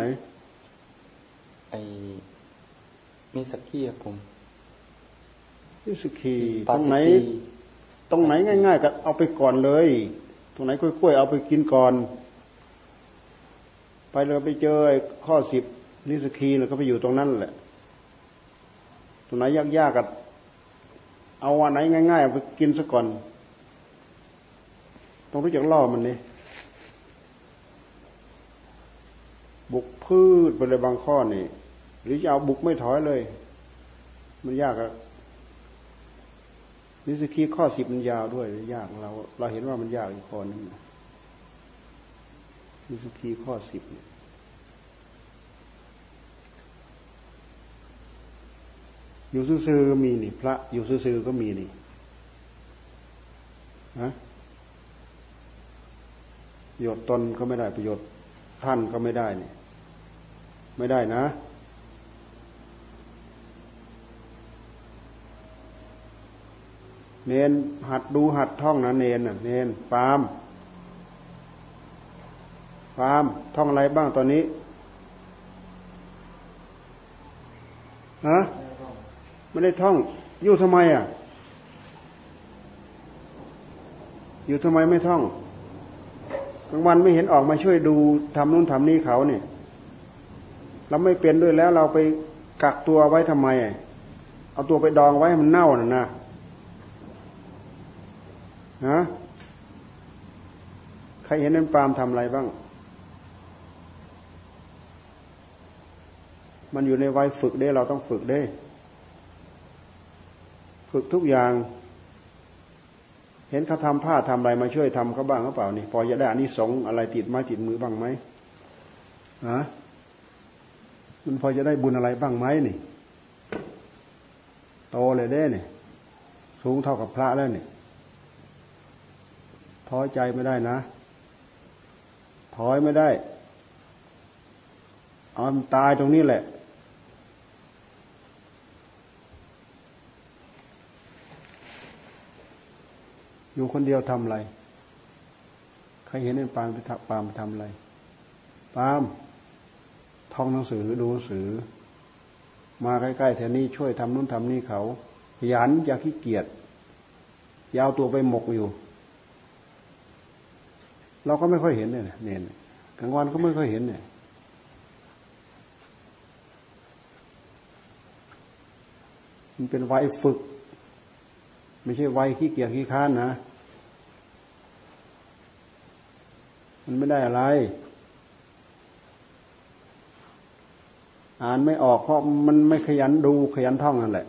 ไอมีสักกี้ครับผมวิสุขีปาตรงจิไหนตีตรงไหนง่ายๆก็เอาไปก่อนเลย ตรงไหนกล้วยๆเอาไปกินก่อน ไปเลยไปเจอไอ้ข้อสิบนิสกีแล้วก็ไปอยู่ตรงนั้นแหละ ตรงไหนยากๆก็เอาอันไหนง่ายๆเอาไปกินซะก่อนต้องรู้จักล่อมันนี่บุก พืชไปเลยบางข้อนี่ หรือจะเอาบุกไม่ถอยเลย มันยากอะนิสกีข้อสิบมันยาวด้วยยากเรา เราเห็นว่ามันยากอีกข้อนึงนิสกีข้อสิบเนี่ยอยู่ซื่อๆก็มีนี่ พระ อยู่ซื่อๆก็มีนี่ฮะประโยชน์ตนก็ไม่ได้ประโยชน์ท่านก็ไม่ได้นี่ ไม่ได้นะ เนนหัดดูหัดท่องนะเนนน่ะ เนนปาล์มปาล์มท่องอะไรบ้างตอนนี้ฮะไม่ได้ท่อง อยู่ทำไมอะ อยู่ทำไมไม่ท่องกลางวันไม่เห็นออกมาช่วยดูทำนู่นทำนี่เขาเนี่ย เราไม่เป็นด้วยแล้วเราไปกักตัวไว้ทำไม เอาตัวไปดองไว้ให้มันเน่าน่ะนะฮะใครเห็นนั่นปาล์มทำอะไรบ้าง มันอยู่ในวัยฝึกเด้เราต้องฝึกเด้ ฝึกทุกอย่างเห็นเขาทำผ้าทำอะไรมาช่วยทำเขาบ้างหรือเปล่านี่พอจะได้อานิสงส์อะไรติดไม้ติดมือบ้างไหมฮะ มันพอจะได้บุญอะไรบ้างไหมนี่โตเลยเด้เนี่ยสูงเท่ากับพระแล้วเนี่ยท้อใจไม่ได้นะถอยไม่ได้เอาตายตรงนี้แหละอยู่คนเดียวทำอะไร ใครเห็นไอ้ปามไปทำปามไปทำอะไร ปาม ท่องหนังสือดูหนังสือ มาใกล้ๆแถวนี้ช่วยทำนู้นทำนี่เขาขยันอย่าขี้เกียจยาวตัวไปหมกอยู่ เราก็ไม่ค่อยเห็นเนี่ยเนนกลางวันก็ไม่ค่อยเห็นเนี่ยมันเป็นวัยฝึก ไม่ใช่วัยขี้เกียจขี้ค้านนะ มันไม่ได้อะไร อ่านไม่ออกเพราะมันไม่ขยันดูขยันท่องนั่นแหละ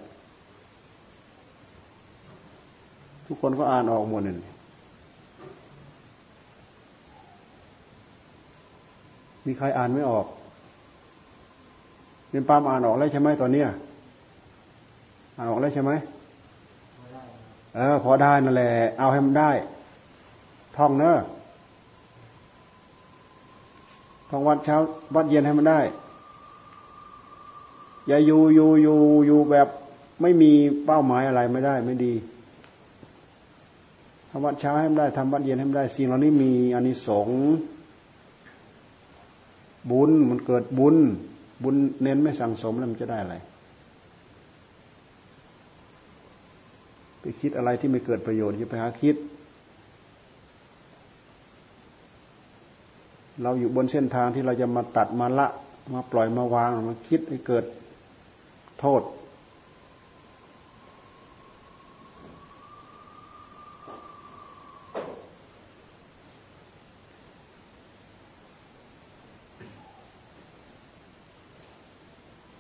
ทุกคนก็อ่านออกหมดเลยมีใครอ่านไม่ออกเป็นปามอ่านออกแล้วใช่ไหมตอนเนี้ยอ่านออกแล้วใช่ไหมเออพอได้นั่นแหละเอาให้มันได้ ท่องเนอะท่องวัดเช้าวัดเย็นให้มันได้ อย่าอยู่อยู่อยู่อยู่แบบไม่มีเป้าหมายอะไรไม่ได้ไม่ดีทำวัดเช้าให้มันได้ทำวัดเย็นให้มันได้สิ่งเหล่านี้มีอานิสงส์บุญมันเกิดบุญ บุญเน้นไม่สั่งสมแล้วมันจะได้อะไรไปคิดอะไรที่ไม่เกิดประโยชน์อย่าไปหาคิด เราอยู่บนเส้นทางที่เราจะมาตัดมาละ มาปล่อยมาวางมาคิดให้เกิด โทษ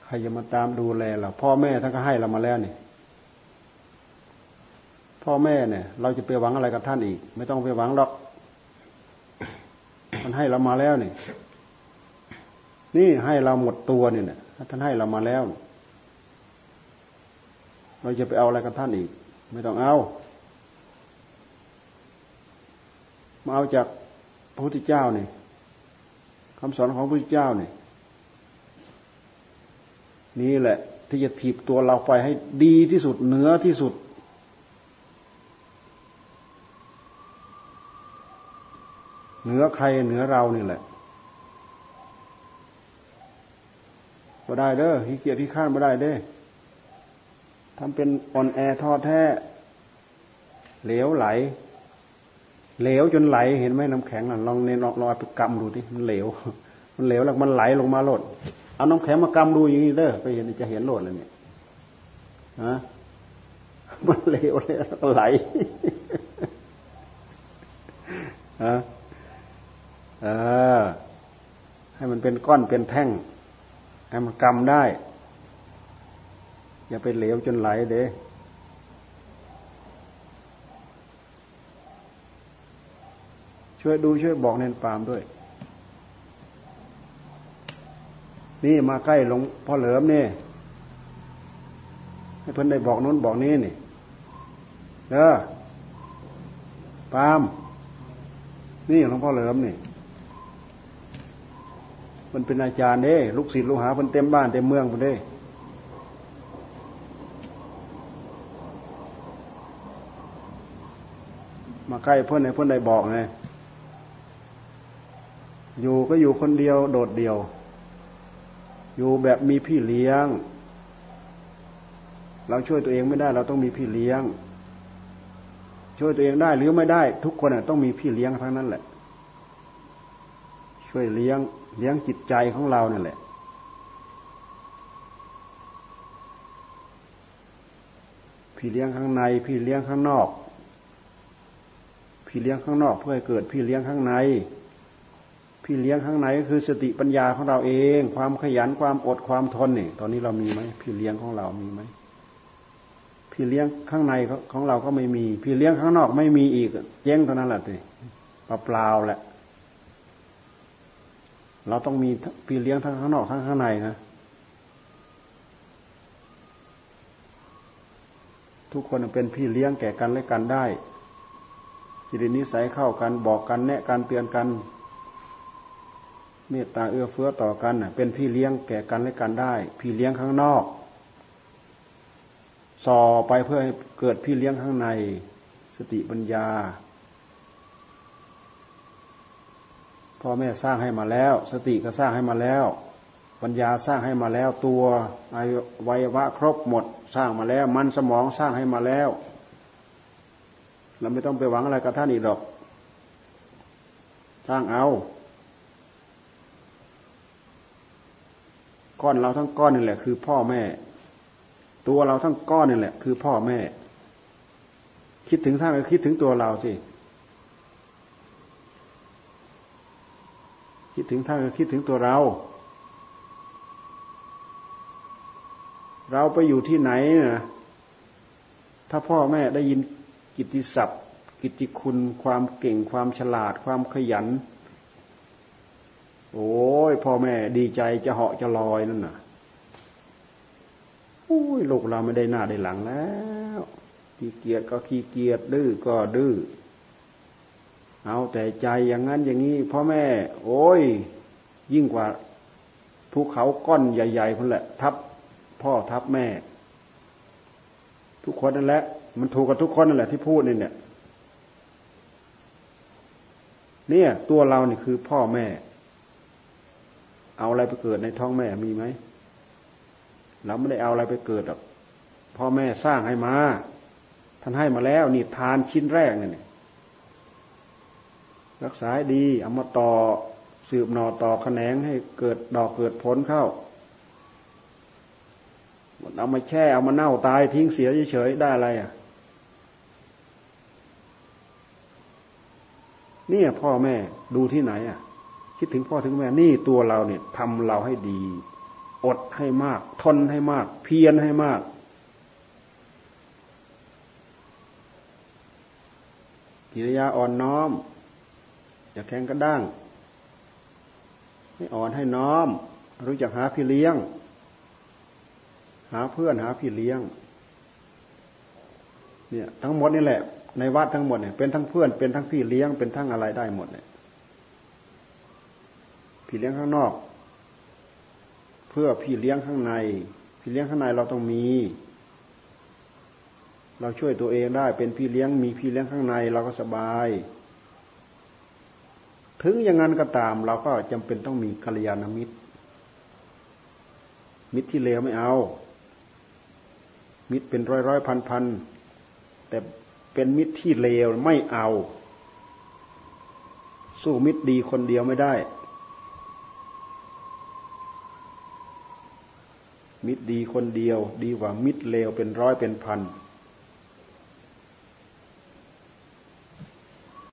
ใครจะมาตามดูแลเราพ่อแม่ท่านก็ให้เรามาแล้วนี่พ่อแม่เนี่ย เราจะไปหวังอะไรกับท่านอีก ไม่ต้องไปหวังหรอก มันให้เรามาแล้วนี่นี่ให้เราหมดตัวนี่เนี่ยท่านให้เรามาแล้ว เราจะไปเอาอะไรกับท่านอีก ไม่ต้องเอามาเอาจากพระพุทธเจ้าเนี่ยคำสอนของพระพุทธเจ้าเนี่ยนี่แหละ ที่จะถีบตัวเราไปให้ดีที่สุดเหนือที่สุด เหนือใครเหนือเรานี่แหละก็ได้เด้อขี้เกียจที่ข้านมาได้เด้อ ทำเป็นอ่อนแอท้อแท้ เหลวไหล เหลวจนไหล เห็นไหมน้ำแข็งน่ะลองเนลองลองไปกำดูที่มันเหลว มันเหลวแล้วมันไหลลงมาหลดเอาน้ำแข็งมากำดูอย่างนี้เด้อไปเห็นจะเห็นโหลดเลยเนี่ยฮะมันเหลวเลยแล้วก็ไหลฮะเออให้มันเป็นก้อนเป็นแท่งให้มันกำได้ อย่าไปเหลวจนไหลเด้ช่วยดูช่วยบอกเนนปามด้วย นี่มาใกล้หลวงพ่อเหลิมนี่ให้เพิ่นได้บอกนู้นบอกนี้นี่เด้อปาม นี่หลวงพ่อเหลิมนี่ มันเป็นอาจารย์เด้ ลูกศิษย์ลูกหาเพิ่นเต็มบ้านเต็มเมืองเพิ่นเด้ มาใกล้เพื่อนในเพื่อนได้บอกไงอยู่ก็อยู่คนเดียวโดดเดี่ยว อยู่แบบมีพี่เลี้ยง เราช่วยตัวเองไม่ได้ เราต้องมีพี่เลี้ยง ช่วยตัวเองได้หรือไม่ได้ ทุกคนต้องมีพี่เลี้ยงทั้งนั้นแหละ ช่วยเลี้ยงเลี้ยงจิตใจของเราเนี่ยแหละพี่เลี้ยงข้างใน พี่เลี้ยงข้างนอก พี่เลี้ยงข้างนอกเพื่อให้เกิดพี่เลี้ยงข้างใน พี่เลี้ยงข้างในก็คือสติปัญญาของเราเอง ความขยันความอดความทนนี่ตอนนี้เรามีไหมพี่เลี้ยงของเรามีไหมพี่เลี้ยงข้างในของเราก็ไม่มี พี่เลี้ยงข้างนอกไม่มีอีกเจ๊งเท่านั้นแหละทีเปล่าๆแหละ เราต้องมีพี่เลี้ยงทั้งข้างนอกทั้งข้างในนะทุกคนเป็นพี่เลี้ยงแก่กันและกันได้ จิตนิสัยเข้ากันบอกกันแนะกันเตือนกัน เมตตาเอื้อเฟื้อต่อกันเป็นพี่เลี้ยงแก่กันและกันได้ พี่เลี้ยงข้างนอกส่อไปเพื่อให้เกิดพี่เลี้ยงข้างในสติปัญญาพ่อแม่สร้างให้มาแล้ว สติก็สร้างให้มาแล้ว ปัญญาสร้างให้มาแล้ว ตัวอวัยวะครบหมด สร้างมาแล้ว มันสมองสร้างให้มาแล้ว เราไม่ต้องไปหวังอะไรกับท่านอีกหรอกสร้างเอาก้อนเราทั้งก้อนนี่แหละคือพ่อแม่ ตัวเราทั้งก้อนนี่แหละ คือพ่อแม่ คิดถึงท่านก็คิดถึงตัวเราสิคิดถึงท่านก็คิดถึงตัวเรา เราไปอยู่ที่ไหนนะถ้าพ่อแม่ได้ยิน กิตติศัพท์ กิตติคุณ ความเก่ง ความฉลาด ความขยัน โอ้ยพ่อแม่ดีใจจะเหาะจะลอยนั่นน่ะโอ้ยลูกเราไม่ได้หน้าได้หลังแล้วขี้เกียจก็ขี้เกียจดื้อก็ดื้อเอาแต่ใจอย่างนั้นอย่างนี้พ่อแม่ โอ้ย ยิ่งกว่าภูเขาก้อนใหญ่ๆคนแหละ ทับพ่อทับแม่ ทุกคนนั่นแหละ มันถูกกับทุกคนนั่นแหละที่พูดนี่เนี่ย เนี่ย ตัวเราเนี่คือพ่อแม่ เอาอะไรไปเกิดในท้องแม่มีไหมเราไม่ได้เอาอะไรไปเกิดหรอกพ่อแม่สร้างให้มาท่านให้มาแล้ว นี่ทานชิ้นแรกเนี่ยรักษาดีเอามาต่อสืบหน่อต่อแขนงให้เกิดดอกเกิดผลเข้าเอามาแช่เอามาเน่าตายทิ้งเสียเฉยๆได้อะไรอะ นี่พ่อแม่ดูที่ไหนอะ คิดถึงพ่อถึงแม่นี่ตัวเราเนี่ยทำเราให้ดี อดให้มาก ทนให้มาก เพียรให้มาก กิริยาอ่อนน้อม อย่าแข็งกระด้างให้อ่อนให้น้อม รู้จักหาพี่เลี้ยง หาเพื่อนหาพี่เลี้ยง เนี่ย ทั้งหมดนี่แหละ ในวัดทั้งหมดเนี่ยเป็นทั้งเพื่อนเป็นทั้งพี่เลี้ยงเป็นทั้งอะไรได้หมดเนี่ยพี่เลี้ยงข้างนอก เพื่อพี่เลี้ยงข้างใน พี่เลี้ยงข้างในเราต้องมี เราช่วยตัวเองได้เป็นพี่เลี้ยงมีพี่เลี้ยงข้างในเราก็สบาย ถึงอย่างนั้นก็ตาม เราก็จำเป็นต้องมีกัลยาณมิตร มิตรที่เลวไม่เอา มิตรเป็นร้อยร้อยพันพันแต่ เป็นมิตรที่เลวไม่เอา สู้มิตรดีคนเดียวไม่ได้ มิตรดีคนเดียว ดีกว่ามิตรเลวเป็นร้อยเป็นพัน